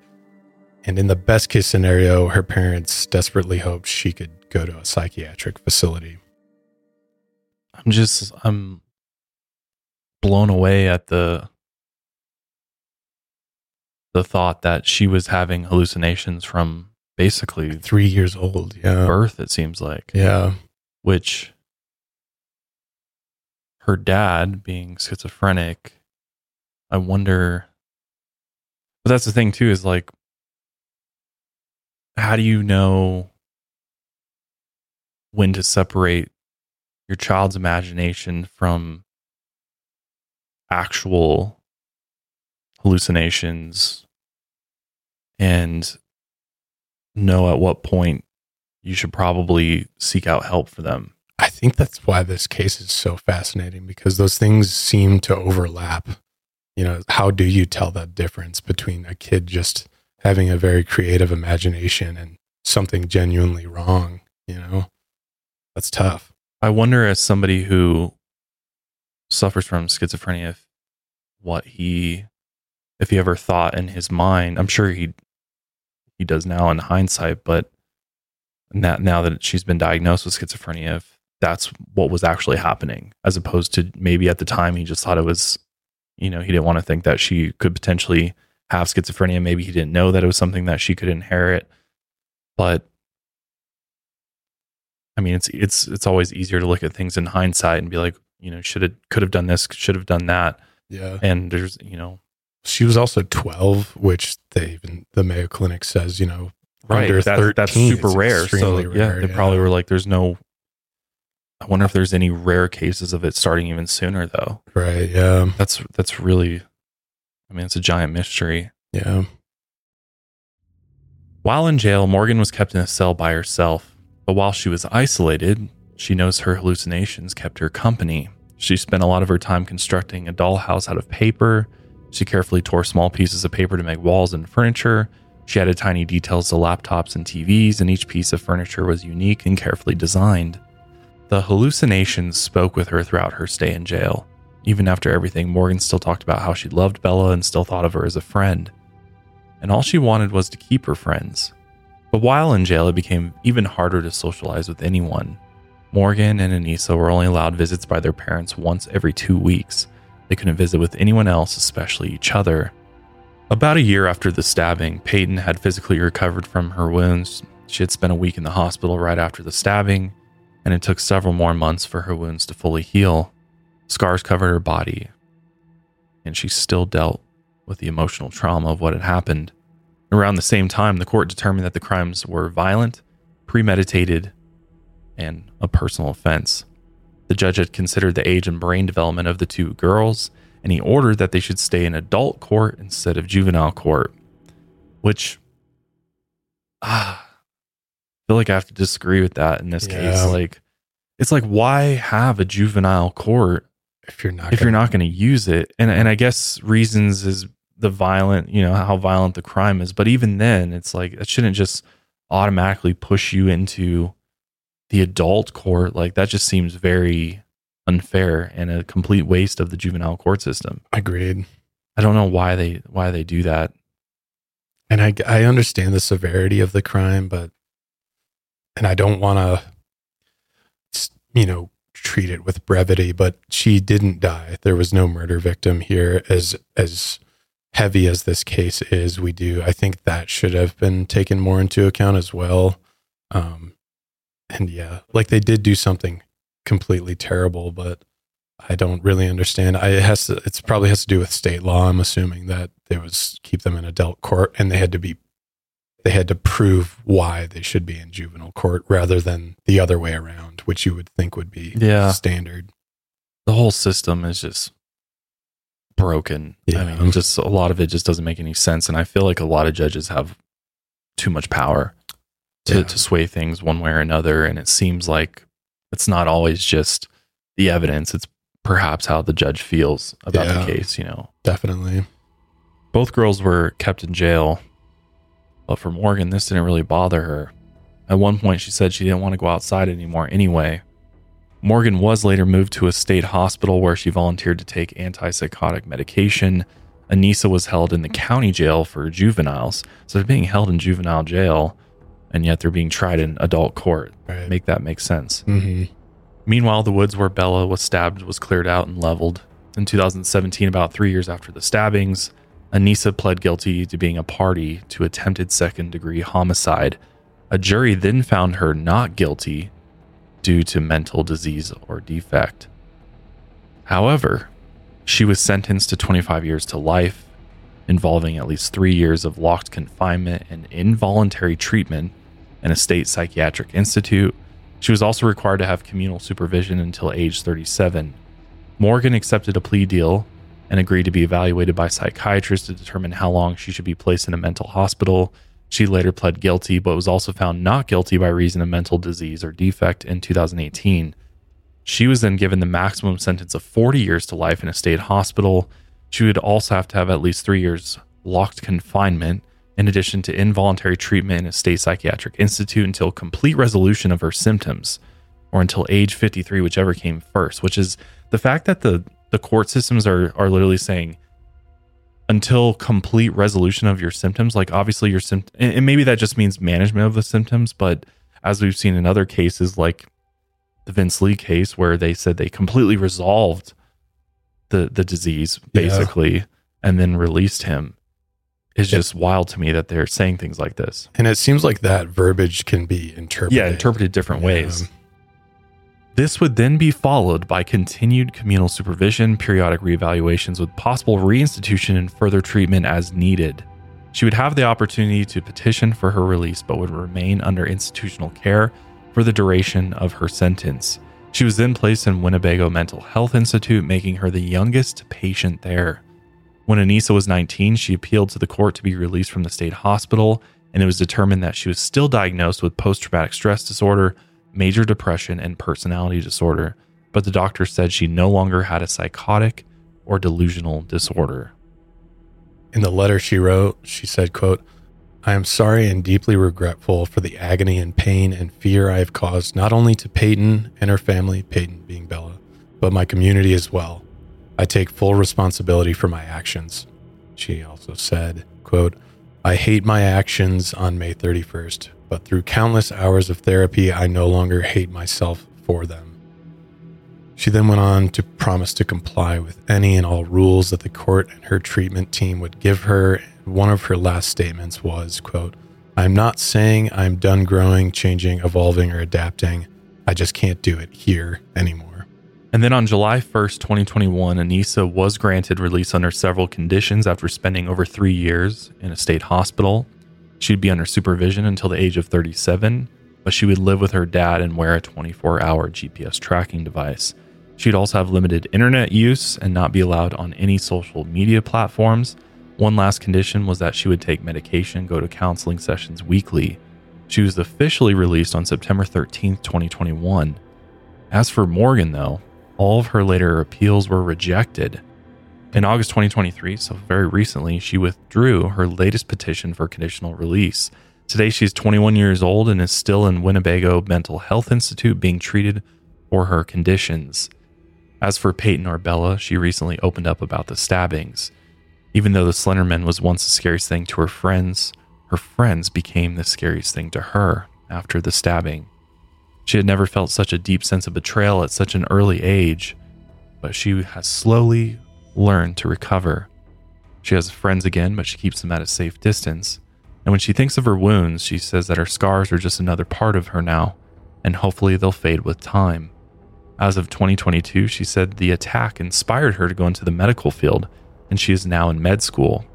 And in the best case scenario, her parents desperately hoped she could go to a psychiatric facility. I'm just I'm blown away at the the thought that she was having hallucinations from basically Three years old. Yeah. birth it seems like Yeah. which her dad being schizophrenic i wonder but that's the thing too is like how do you know when to separate your child's imagination from actual hallucinations and know at what point you should probably seek out help for them I think that's why this case is so fascinating because those things seem to overlap. You know, how do you tell that difference between a kid just having a very creative imagination and something genuinely wrong? You know, that's tough. I wonder, as somebody who suffers from schizophrenia, if what he, if he ever thought in his mind, I'm sure he, he does now in hindsight, but now, now that she's been diagnosed with schizophrenia, if that's what was actually happening, as opposed to maybe at the time he just thought it was, you know, he didn't want to think that she could potentially have schizophrenia. Maybe he didn't know that it was something that she could inherit, but I mean, it's it's it's always easier to look at things in hindsight and be like, you know, should have could have done this, should have done that. Yeah. And there's, you know, She was also 12, which they even, the Mayo Clinic says, you know, under that's, 13, that's super rare. So extremely yeah, rare, they probably were like, there's no. I wonder if there's any rare cases of it starting even sooner, though. Right. Yeah. That's that's really, I mean, it's a giant mystery. Yeah. While in jail, Morgan was kept in a cell by herself. But while she was isolated, she knows her hallucinations kept her company. She spent a lot of her time constructing a dollhouse out of paper. She carefully tore small pieces of paper to make walls and furniture. She added tiny details to laptops and TVs, and each piece of furniture was unique and carefully designed. The hallucinations spoke with her throughout her stay in jail. Even after everything, Morgan still talked about how she loved Bella and still thought of her as a friend. And all she wanted was to keep her friends. But while in jail, it became even harder to socialize with anyone. Morgan and Anissa were only allowed visits by their parents once every two weeks. They couldn't visit with anyone else, especially each other. About a year after the stabbing, Payton had physically recovered from her wounds. She had spent a week in the hospital right after the stabbing, and it took several more months for her wounds to fully heal. Scars covered her body, and she still dealt with the emotional trauma of what had happened. Around the same time, the court determined that the crimes were violent, premeditated, and a personal offense. The judge had considered the age and brain development of the two girls, and he ordered that they should stay in adult court instead of juvenile court, which ah, I feel like I have to disagree with that in this case. Like, it's like why have a juvenile court if you're not if you're not going to use it? And and I guess reasons is the violent, you know, how violent the crime is. But even then, it's like it shouldn't just automatically push you into the adult court. Like that just seems very unfair and a complete waste of the juvenile court system. agreed. I don't know why they why they do that. And I I understand the severity of the crime, but and I don't want to you know treat it with brevity, but she didn't die. There was no murder victim here as as heavy as this case is, we do I think that should have been taken more into account as well. Um and yeah, like they did do something completely terrible, but I don't really understand. I it has to. It's probably has to do with state law. I'm assuming that they was keep them in adult court, and they had to be, they had to prove why they should be in juvenile court rather than the other way around, which you would think would be Yeah. standard. The whole system is just broken. I Yeah. mean, just a lot of it just doesn't make any sense. And I feel like a lot of judges have too much power to, Yeah. to sway things one way or another. And it seems like it's not always just the evidence, it's perhaps how the judge feels about Yeah. the case, you know. Definitely. Both girls were kept in jail, but for Morgan, this didn't really bother her. At one point, she said she didn't want to go outside anymore anyway. Morgan was later moved to a state hospital where she volunteered to take antipsychotic medication. Anissa was held in the county jail for juveniles. So they're being held in juvenile jail, and yet they're being tried in adult court. Right. Make that make sense. hmm Meanwhile, the woods where Bella was stabbed was cleared out and leveled. In 2017, about three years after the stabbings, Anissa pled guilty to being a party to attempted second degree homicide. A jury then found her not guilty due to mental disease or defect. However, she was sentenced to 25 years to life, involving at least three years of locked confinement and involuntary treatment in a state psychiatric institute. She was also required to have communal supervision until age 37. Morgan accepted a plea deal and agreed to be evaluated by psychiatrists to determine how long she should be placed in a mental hospital. She later pled guilty, but was also found not guilty by reason of mental disease or defect in 2018. She was then given the maximum sentence of 40 years to life in a state hospital. She would also have to have at least three years locked confinement, in addition to involuntary treatment in a state psychiatric institute until complete resolution of her symptoms, or until age 53, whichever came first, which is the fact that the, the court systems are, are literally saying until complete resolution of your symptoms. Like, obviously, your symptoms, and maybe that just means management of the symptoms, but as we've seen in other cases, like the Vince Li case, where they said they completely resolved the the disease Yeah. basically and then released him is just wild to me that they're saying things like this. And it seems like that verbiage can be interpreted. Yeah, interpreted different Yeah. ways. This would then be followed by continued communal supervision, periodic reevaluations with possible reinstitution and further treatment as needed. She would have the opportunity to petition for her release, but would remain under institutional care for the duration of her sentence. She was then placed in Winnebago Mental Health Institute, making her the youngest patient there. When Anissa was 19, she appealed to the court to be released from the state hospital, and it was determined that she was still diagnosed with post traumatic stress disorder, major depression, and personality disorder, but the doctor said she no longer had a psychotic or delusional disorder. In the letter she wrote, she said, quote, I am sorry and deeply regretful for the agony and pain and fear I have caused not only to Payton and her family, Payton being Bella, but my community as well. I take full responsibility for my actions. She also said, quote, I hate my actions on May 31st, but through countless hours of therapy, I no longer hate myself for them. She then went on to promise to comply with any and all rules that the court and her treatment team would give her. One of her last statements was, quote, I'm not saying I'm done growing, changing, evolving, or adapting. I just can't do it here anymore. And then on July 1st, 2021, Anissa was granted release under several conditions after spending over three years in a state hospital. She'd be under supervision until the age of 37, but she would live with her dad and wear a 24 hour GPS tracking device. She'd also have limited internet use and not be allowed on any social media platforms. One last condition was that she would take medication, go to counseling sessions weekly. She was officially released on September 13th, 2021. As for Morgan, though, all of her later appeals were rejected. In August 2023, so very recently, she withdrew her latest petition for conditional release. Today, she's 21 years old and is still in Winnebago Mental Health Institute being treated for her conditions. As for Payton or Bella, she recently opened up about the stabbings. Even though the Slenderman was once the scariest thing to her friends, her friends became the scariest thing to her after the stabbing. She had never felt such a deep sense of betrayal at such an early age, but she has slowly learned to recover. She has friends again, but she keeps them at a safe distance. And when she thinks of her wounds, she says that her scars are just another part of her now, and hopefully they'll fade with time. As of 2022, she said the attack inspired her to go into the medical field, and she is now in med school.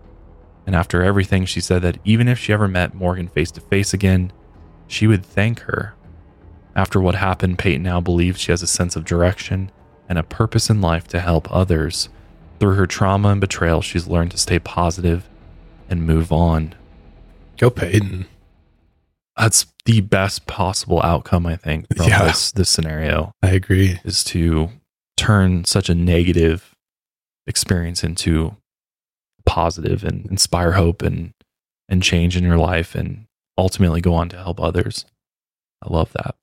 And after everything, she said that even if she ever met Morgan face to face again, she would thank her. After what happened, Payton now believes she has a sense of direction and a purpose in life to help others. Through her trauma and betrayal, she's learned to stay positive and move on. Go Payton. That's the best possible outcome, I think, from Yeah. this this scenario I agree. is to turn such a negative experience into positive and inspire hope and and change in your life and ultimately go on to help others. I love that.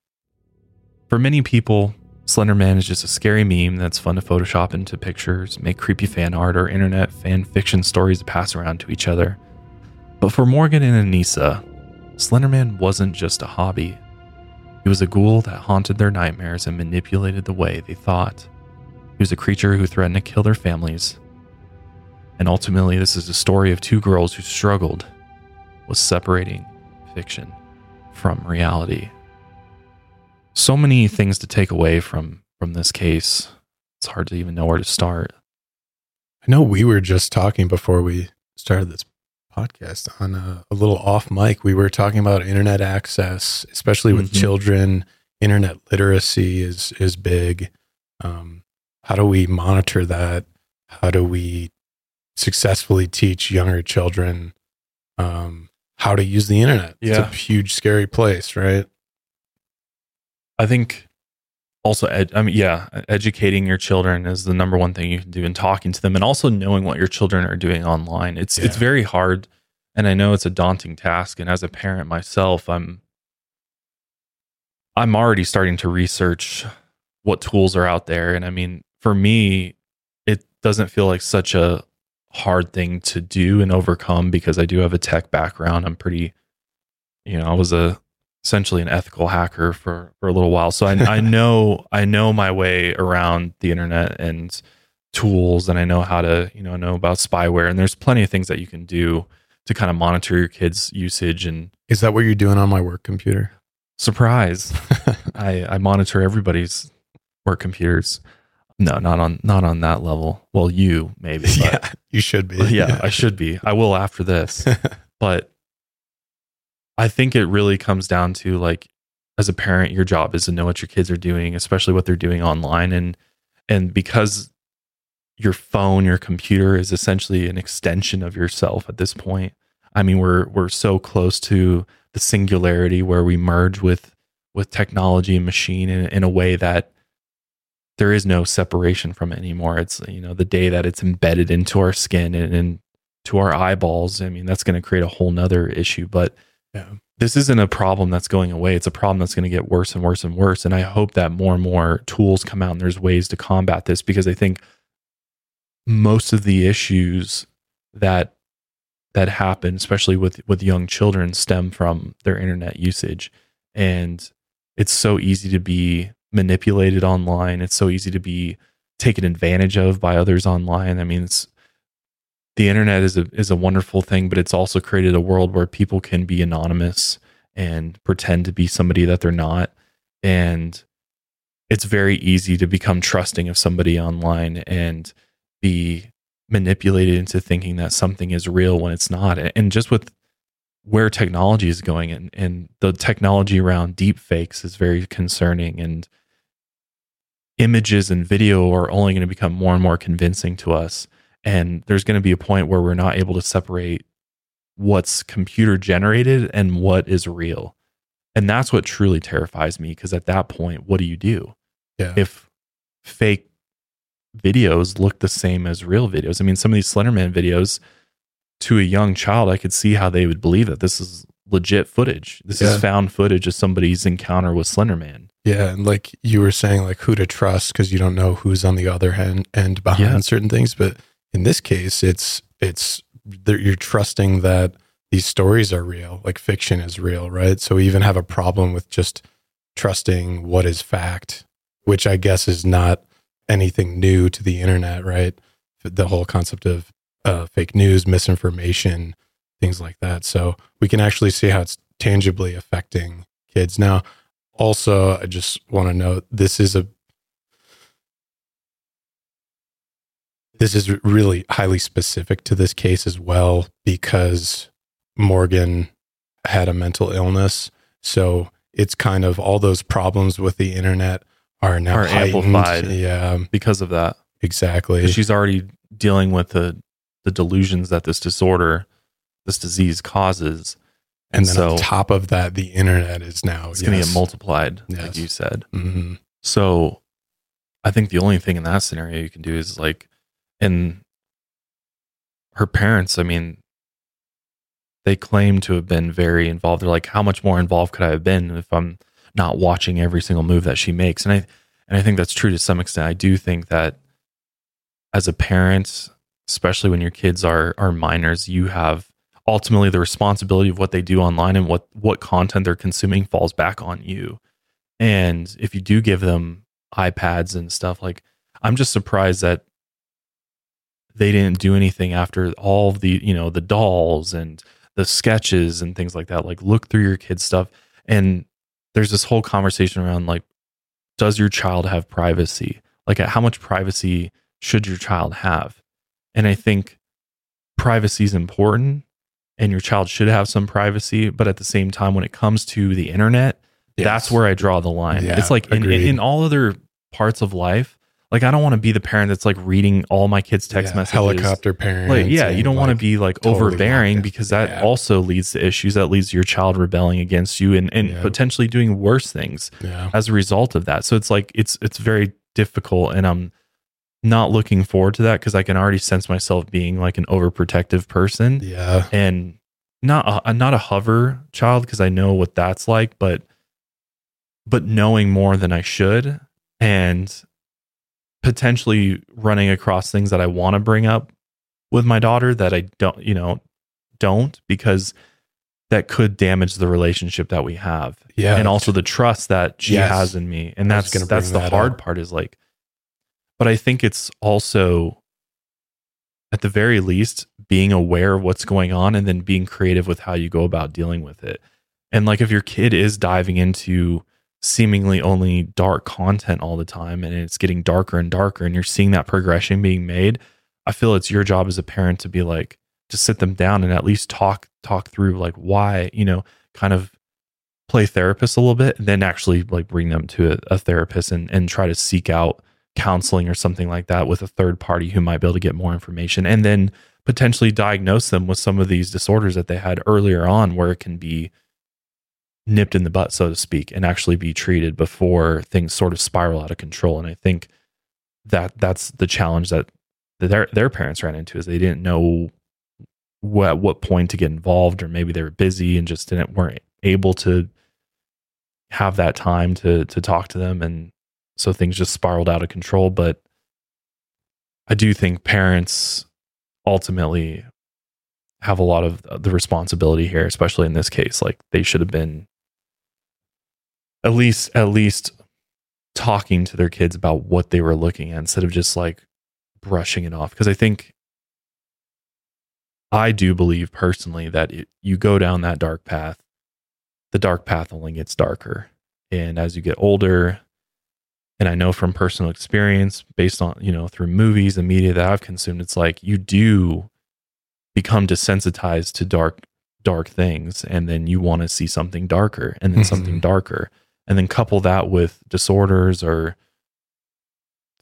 For many people, Slenderman is just a scary meme that's fun to Photoshop into pictures, make creepy fan art or internet fan fiction stories to pass around to each other. But for Morgan and Anissa, Slenderman wasn't just a hobby. He was a ghoul that haunted their nightmares and manipulated the way they thought. He was a creature who threatened to kill their families. And ultimately, this is a story of two girls who struggled with separating fiction from reality. So many things to take away from from this case. It's hard to even know where to start. I know we were just talking before we started this podcast on a, a little off mic. We were talking about internet access, especially with Mhm. children. Internet literacy is is big. Um, how do we monitor that? How do we successfully teach younger children um, how to use the internet? Yeah. It's a huge, scary place, right? I think also, ed- I mean, yeah, educating your children is the number one thing you can do, and talking to them, and also knowing what your children are doing online. It's it's very hard, and I know it's a daunting task. And as a parent myself, I'm I'm already starting to research what tools are out there, and I mean, for me, it doesn't feel like such a hard thing to do and overcome because I do have a tech background. I'm pretty, you know, I was a essentially an ethical hacker for for a little while. So I, I know I know my way around the internet and tools, and I know how to you know know about spyware. And there's plenty of things that you can do to kind of monitor your kids' usage. And Is that what you're doing on my work computer? surprise, I I monitor everybody's work computers. No, not on not on that level. Well, you maybe. But yeah, you should be. yeah, I should be. I will after this. but I think it really comes down to like as a parent, your job is to know what your kids are doing, especially what they're doing online and and because your phone, your computer is essentially an extension of yourself at this point. I mean, we're we're so close to the singularity where we merge with with technology and machine in, in a way that there is no separation from it anymore. It's you know the day that it's embedded into our skin and, and to our eyeballs. I mean, that's going to create a whole nother issue. But Yeah. this isn't a problem that's going away. It's a problem that's going to get worse and worse and worse. And I hope that more and more tools come out and there's ways to combat this because I think most of the issues that that happen, especially with with young children, stem from their internet usage. And it's so easy to be manipulated online. It's so easy to be taken advantage of by others online. I mean, it's the internet is a is a wonderful thing, but it's also created a world where people can be anonymous and pretend to be somebody that they're not. And it's very easy to become trusting of somebody online and be manipulated into thinking that something is real when it's not. And just with where technology is going and, and the technology around deep fakes is very concerning and images and video are only going to become more and more convincing to us and there's going to be a point where we're not able to separate what's computer generated and what is real and that's what truly terrifies me because at that point what do you do Yeah. if fake videos look the same as real videos. I mean, some of these Slenderman videos to a young child, I could see how they would believe that this is legit footage. This Yeah. is found footage of somebody's encounter with Slenderman. Yeah, and like you were saying, like who to trust because you don't know who's on the other hand end behind Yeah. certain things. But in this case, it's it's you're trusting that these stories are real, like fiction is real, right? So we even have a problem with just trusting what is fact, which I guess is not anything new to the internet, right? The whole concept of uh, fake news, misinformation, things like that. So we can actually see how it's tangibly affecting kids now also i just want to note this is a this is really highly specific to this case as well because morgan had a mental illness so it's kind of all those problems with the internet are now Are amplified. yeah because of that. Exactly. she's already dealing with the the delusions that this disorder, this disease causes. and then so on top of that the internet is now it's going to get multiplied, like you said. Mhm. So I think the only thing in that scenario you can do is like, and her parents, I mean, they claim to have been very involved. They're like, how much more involved could I have been if I'm not watching every single move that she makes? And I, and I think that's true to some extent. I do think that as a parent, especially when your kids are, are minors, you have ultimately the responsibility of what they do online and what, what content they're consuming falls back on you. And if you do give them iPads and stuff, like I'm just surprised that they didn't do anything after all the, you know, the dolls and the sketches and things like that. Like look through your kids' stuff. And there's this whole conversation around like, does your child have privacy? Like how much privacy should your child have? And I think privacy is important and your child should have some privacy. But at the same time, when it comes to the internet, that's where I draw the line. Yeah, it's like in, in, in all other parts of life, like I don't want to be the parent that's like reading all my kids' text Yeah, messages. helicopter parent. Like, yeah, you don't want to be like totally overbearing because that Yeah. also leads to issues. That leads to your child rebelling against you and, and Yeah. potentially doing worse things as a result of that. So it's like it's it's very difficult, and I'm not looking forward to that because I can already sense myself being like an overprotective person yeah and not a, not a hover child because I know what that's like, but but knowing more than I should and potentially running across things that I want to bring up with my daughter that I don't, you know, don't because that could damage the relationship that we have. Yeah. And also the trust that she Yes. has in me. And that's gonna that's the that hard up. part is like but I think it's also at the very least being aware of what's going on and then being creative with how you go about dealing with it. And like if your kid is diving into seemingly only dark content all the time and it's getting darker and darker and you're seeing that progression being made, I feel it's your job as a parent to be like to sit them down and at least talk talk through like why, you know, kind of play therapist a little bit and then actually like bring them to a, a therapist and, and try to seek out counseling or something like that with a third party who might be able to get more information and then potentially diagnose them with some of these disorders that they had earlier on where it can be nipped in the butt so to speak and actually be treated before things sort of spiral out of control. And i think that that's the challenge that their their parents ran into is they didn't know what at what point to get involved or maybe they were busy and just didn't weren't able to have that time to to talk to them. And so things just spiraled out of control. But i do think parents ultimately have a lot of the responsibility here especially in this case. Like they should have been at least at least talking to their kids about what they were looking at instead of just like brushing it off. Because i think i do believe personally that it, you go down that dark path the dark path only gets darker. And as you get older and i know from personal experience based on you know through movies and media that i've consumed it's like you do become desensitized to dark dark things and then you want to see something darker and then something mm-hmm. darker and then couple that with disorders or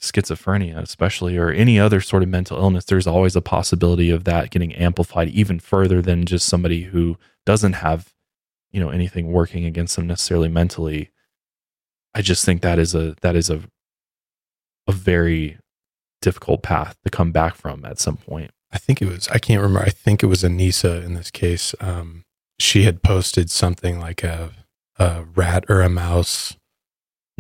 schizophrenia especially or any other sort of mental illness there's always a possibility of that getting amplified even further than just somebody who doesn't have you know anything working against them necessarily mentally i just think that is a that is a a very difficult path to come back from at some point. I think it was, I can't remember. I think it was Anissa in this case. Um, she had posted something like a, a rat or a mouse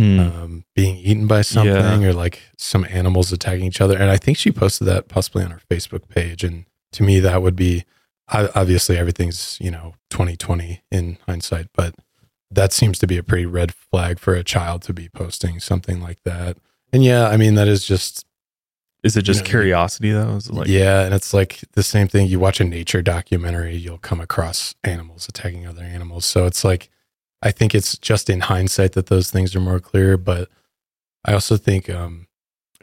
Mm. um, being eaten by something or like some animals attacking each other. And I think she posted that possibly on her Facebook page. And to me, that would be obviously everything's, you know, 2020 in hindsight, but that seems to be a pretty red flag for a child to be posting something like that. And yeah, I mean, that is just Is it just You know, curiosity though? Is it like yeah, and it's like the same thing. You watch a nature documentary, you'll come across animals attacking other animals. So it's like, I think it's just in hindsight that those things are more clear. But I also think um,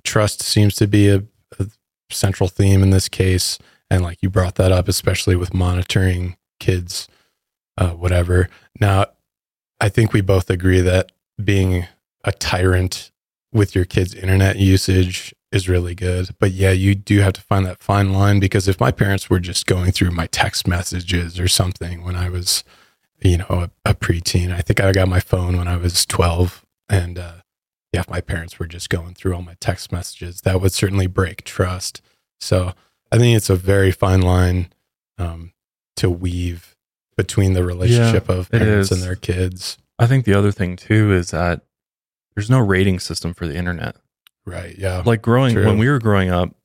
trust seems to be a, a central theme in this case. And like you brought that up, especially with monitoring kids, uh, whatever. Now, I think we both agree that being a tyrant with your kids' internet usage is really good. But yeah, you do have to find that fine line because if my parents were just going through my text messages or something when I was, you know, a, a preteen, I think I got my phone when I was 12. And uh, yeah, if my parents were just going through all my text messages, that would certainly break trust. So I think it's a very fine line um, to weave between the relationship of parents and their kids. I think the other thing too is that there's no rating system for the internet. Right. Yeah. Like growing True. when we were growing up,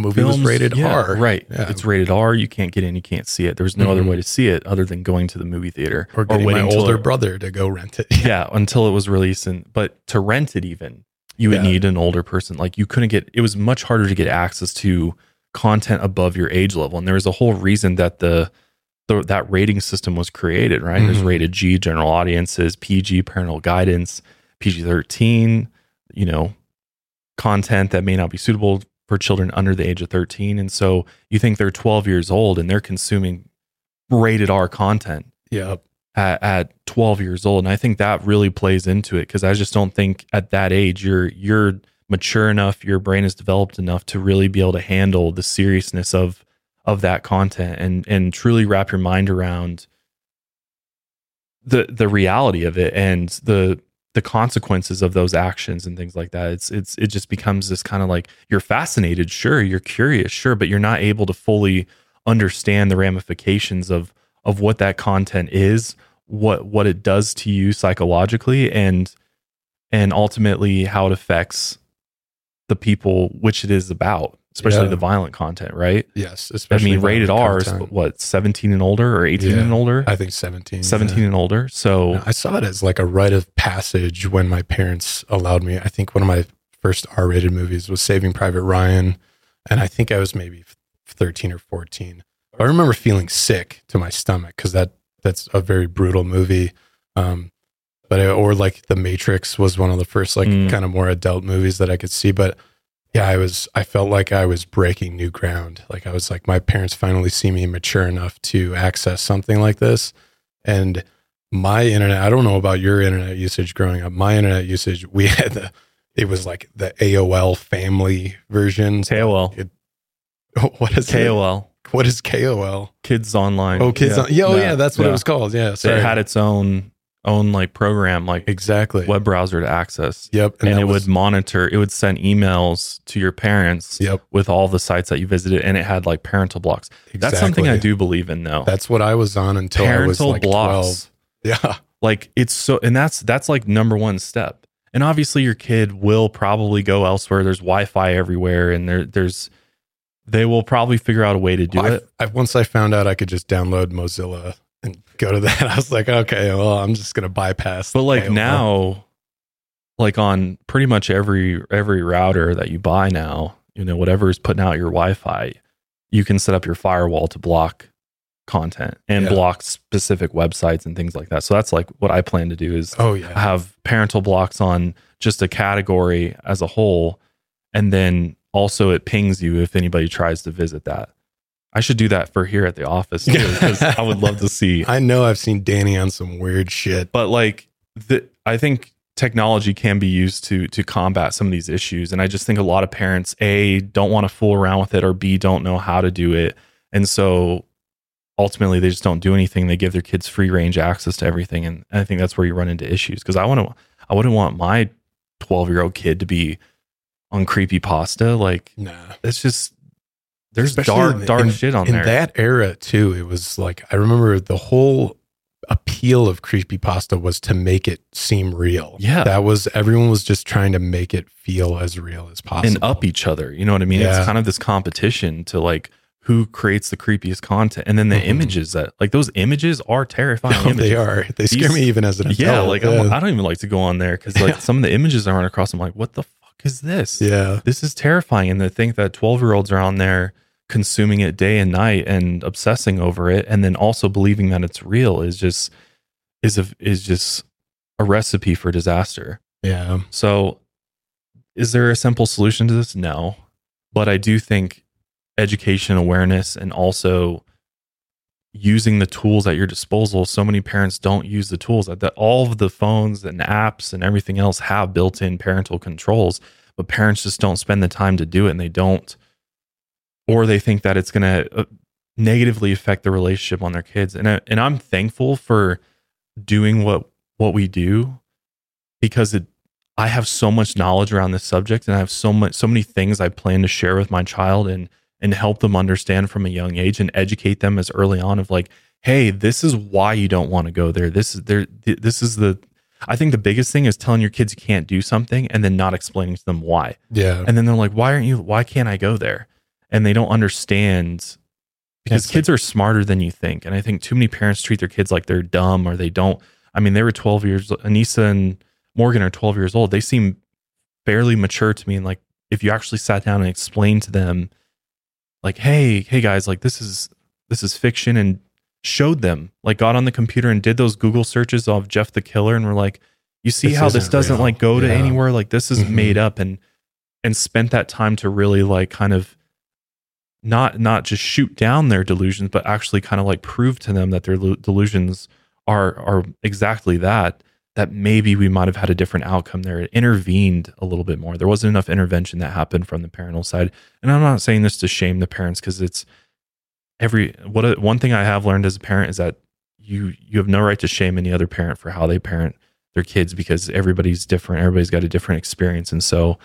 movie was rated yeah, R. Right. Yeah. It's rated R. You can't get in. You can't see it. There's no other Mhm. way to see it other than going to the movie theater or getting my till older it- brother to go rent it. yeah, until it was released. And but to rent it, even you would Yeah. need an older person. Like you couldn't get. It was much harder to get access to content above your age level. And there was a whole reason that the, the that rating system was created. Right. There's Mhm. rated G, general audiences, PG, parental guidance, PG thirteen. You know, content that may not be suitable for children under the age of 13 and so you think they're 12 years old and they're consuming rated r content Yeah. at, at 12 years old and i think that really plays into it because i just don't think at that age you're you're mature enough your brain is developed enough to really be able to handle the seriousness of of that content and and truly wrap your mind around the the reality of it and the the consequences of those actions and things like that. It's it's it just becomes this kind of like you're fascinated sure you're curious sure but you're not able to fully understand the ramifications of of what that content is what what it does to you psychologically and and ultimately how it affects the people which it is about especially Yeah. the violent content right Yes. i mean rated r is what 17 and older or 18 Yeah. and older I think 17. 17 yeah. and older so No, I saw it as like a rite of passage when my parents allowed me. I think one of my first R rated movies was Saving Private Ryan. And I think I was maybe 13 or 14. I remember feeling sick to my stomach because that, that's a very brutal movie. Um, but I, or like The Matrix was one of the first like Mm. kind of more adult movies that I could see. But yeah, I was, I felt like I was breaking new ground. Like I was like, my parents finally see me mature enough to access something like this. And my internet, I don't know about your internet usage growing up. My internet usage, we had the, it was like the AOL family version. KOL. It- what is it? KOL What is KOL? kids online Oh, kids. on, yeah, oh, Yeah. yeah, that's what Yeah. it was called. Yeah, So sorry. it had its own own like program like exactly. web browser to access Yep, and, that it was- would monitor it would send emails to your parents Yep. with all the sites that you visited and it had like parental blocks that's something i do believe in though That's what I was on until I was like blocks 12. Yeah. like it's so and that's that's like number one step and obviously your kid will probably go elsewhere there's wi-fi everywhere and there there's they will probably figure out a way to do I, it I, once I found out I could just download Mozilla and go to that, I was like, okay, well, I'm just to bypass. but like AOL. now like on pretty much every every router that you buy now you know whatever is putting out your wi-fi you can set up your firewall to block content and Yeah. block specific websites and things like that so that's like what i plan to do is Oh, yeah. have parental blocks on just a category as a whole and then also it pings you if anybody tries to visit that i should do that for here at the office too because i would love to see I know I've seen Danny on some weird shit. but like the i think technology can be used to to combat some of these issues and i just think a lot of parents a don't want to fool around with it or b don't know how to do it and so ultimately they just don't do anything they give their kids free range access to everything and i think that's where you run into issues because i want to i wouldn't want my 12 year old kid to be on creepy pasta. Like, Nah. it's just there's Especially dark, dark in- shit on in there. In that era too. It was like I remember the whole appeal of creepy pasta was to make it seem real. Yeah. That was everyone was just trying to make it feel as real as possible. and up each other. You know what I mean? Yeah. It's kind of this competition to like who creates the creepiest content, and then the Mhm. images that like those images are terrifying. No, images. they are. They scare me even as an adult. Yeah, like yeah. I don't even like to go on there because like Yeah. some of the images I run across, I'm like, what the fuck is this? yeah. This is terrifying. And to think that 12 year olds are on there consuming it day and night and obsessing over it, and then also believing that it's real is just is a is just a recipe for disaster. Yeah. So, is there a simple solution to this? No. But I do think education, awareness, and also using the tools at your disposal. So many parents don't use the tools that, all of the phones and apps and everything else have built in parental controls, but parents just don't spend the time to do it and they don't, or they think that it's going to uh, negatively affect the relationship on their kids. And, I, and I'm thankful for doing what, what we do because it, I have so much knowledge around this subject and I have so much so many things I plan to share with my child and and help them understand from a young age and educate them as early on of like hey this is why you don't want to go there this is there this is the I think the biggest thing is telling your kids you can't do something and then not explaining to them why Yeah. and then they're like why aren't you why can't I go there and they don't understand because kids are smarter than you think and I think too many parents treat their kids like they're dumb or they don't I mean they were 12 years Anissa and Morgan are 12 years old. They seem fairly mature to me. And like, if you actually sat down and explained to them, like, hey, hey guys, like this is this is fiction, and showed them, like, got on the computer and did those Google searches of Jeff the Killer, and we're like, you see This how this doesn't real. like go to Yeah. anywhere. Like this is Mhm. made up, and and spent that time to really like kind of not not just shoot down their delusions, but actually kind of like prove to them that their delusions are are exactly that. That maybe we might have had a different outcome there. It intervened a little bit more. There wasn't enough intervention that happened from the parental side. And I'm not saying this to shame the parents because it's every what one thing I have learned as a parent is that you you have no right to shame any other parent for how they parent their kids because everybody's different. Everybody's got a different experience, and so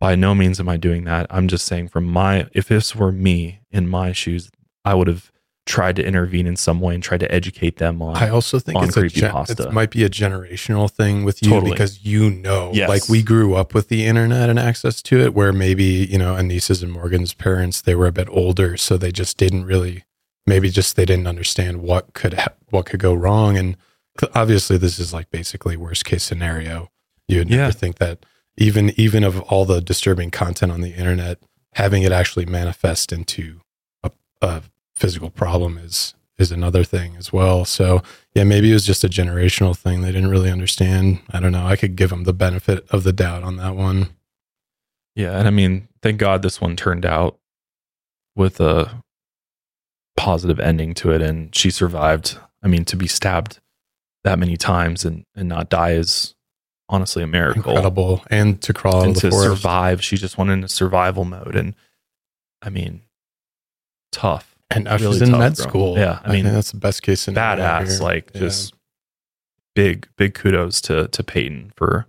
by no means am I doing that. I'm just saying from my if this were me in my shoes, I would have tried to intervene in some way and tried to educate them on. I also think it's a gen- it might be a generational thing with you Totally. because you know, Yes. like we grew up with the internet and access to it, where maybe you know Anissa's and Morgan's parents they were a bit older, so they just didn't really, maybe just they didn't understand what could ha- what could go wrong, and obviously this is like basically worst case scenario. You would Yeah. never think that even even of all the disturbing content on the internet, having it actually manifest into a, a physical problem is is another thing as well. So yeah, maybe it was just a generational thing. They didn't really understand. I don't know. I could give them the benefit of the doubt on that one. Yeah, and I mean, thank God this one turned out with a positive ending to it, and she survived. I mean, to be stabbed that many times and and not die is honestly a miracle. Incredible. And to crawl And to forest. survive, she just went into survival mode, and I mean, tough. And now Really she's in med bro. school. Yeah, I mean, think that's the best case scenario. badass. here. Like Yeah. just big, big kudos to to Payton for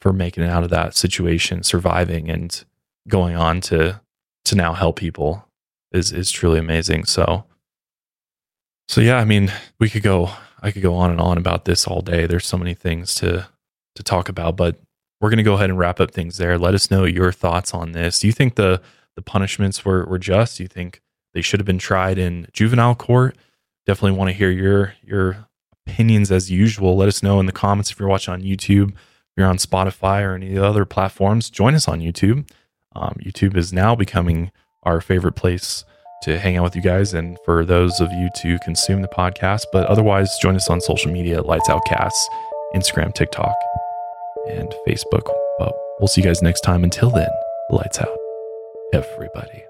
for making it out of that situation, surviving, and going on to to now help people is is truly amazing. So, so yeah, I mean, we could go. I could go on and on about this all day. There's so many things to to talk about, but we're going to go ahead and wrap up things there. Let us know your thoughts on this. Do you think the the punishments were were just? Do you think they should have been tried in juvenile court? Definitely want to hear your your opinions as usual. Let us know in the comments if you're watching on YouTube, if you're on Spotify or any other platforms. Join us on YouTube. Um, YouTube is now becoming our favorite place to hang out with you guys and for those of you to consume the podcast. But otherwise, join us on social media Lights Out Casts, Instagram, TikTok, and Facebook. But we'll see you guys next time. Until then, lights out, everybody.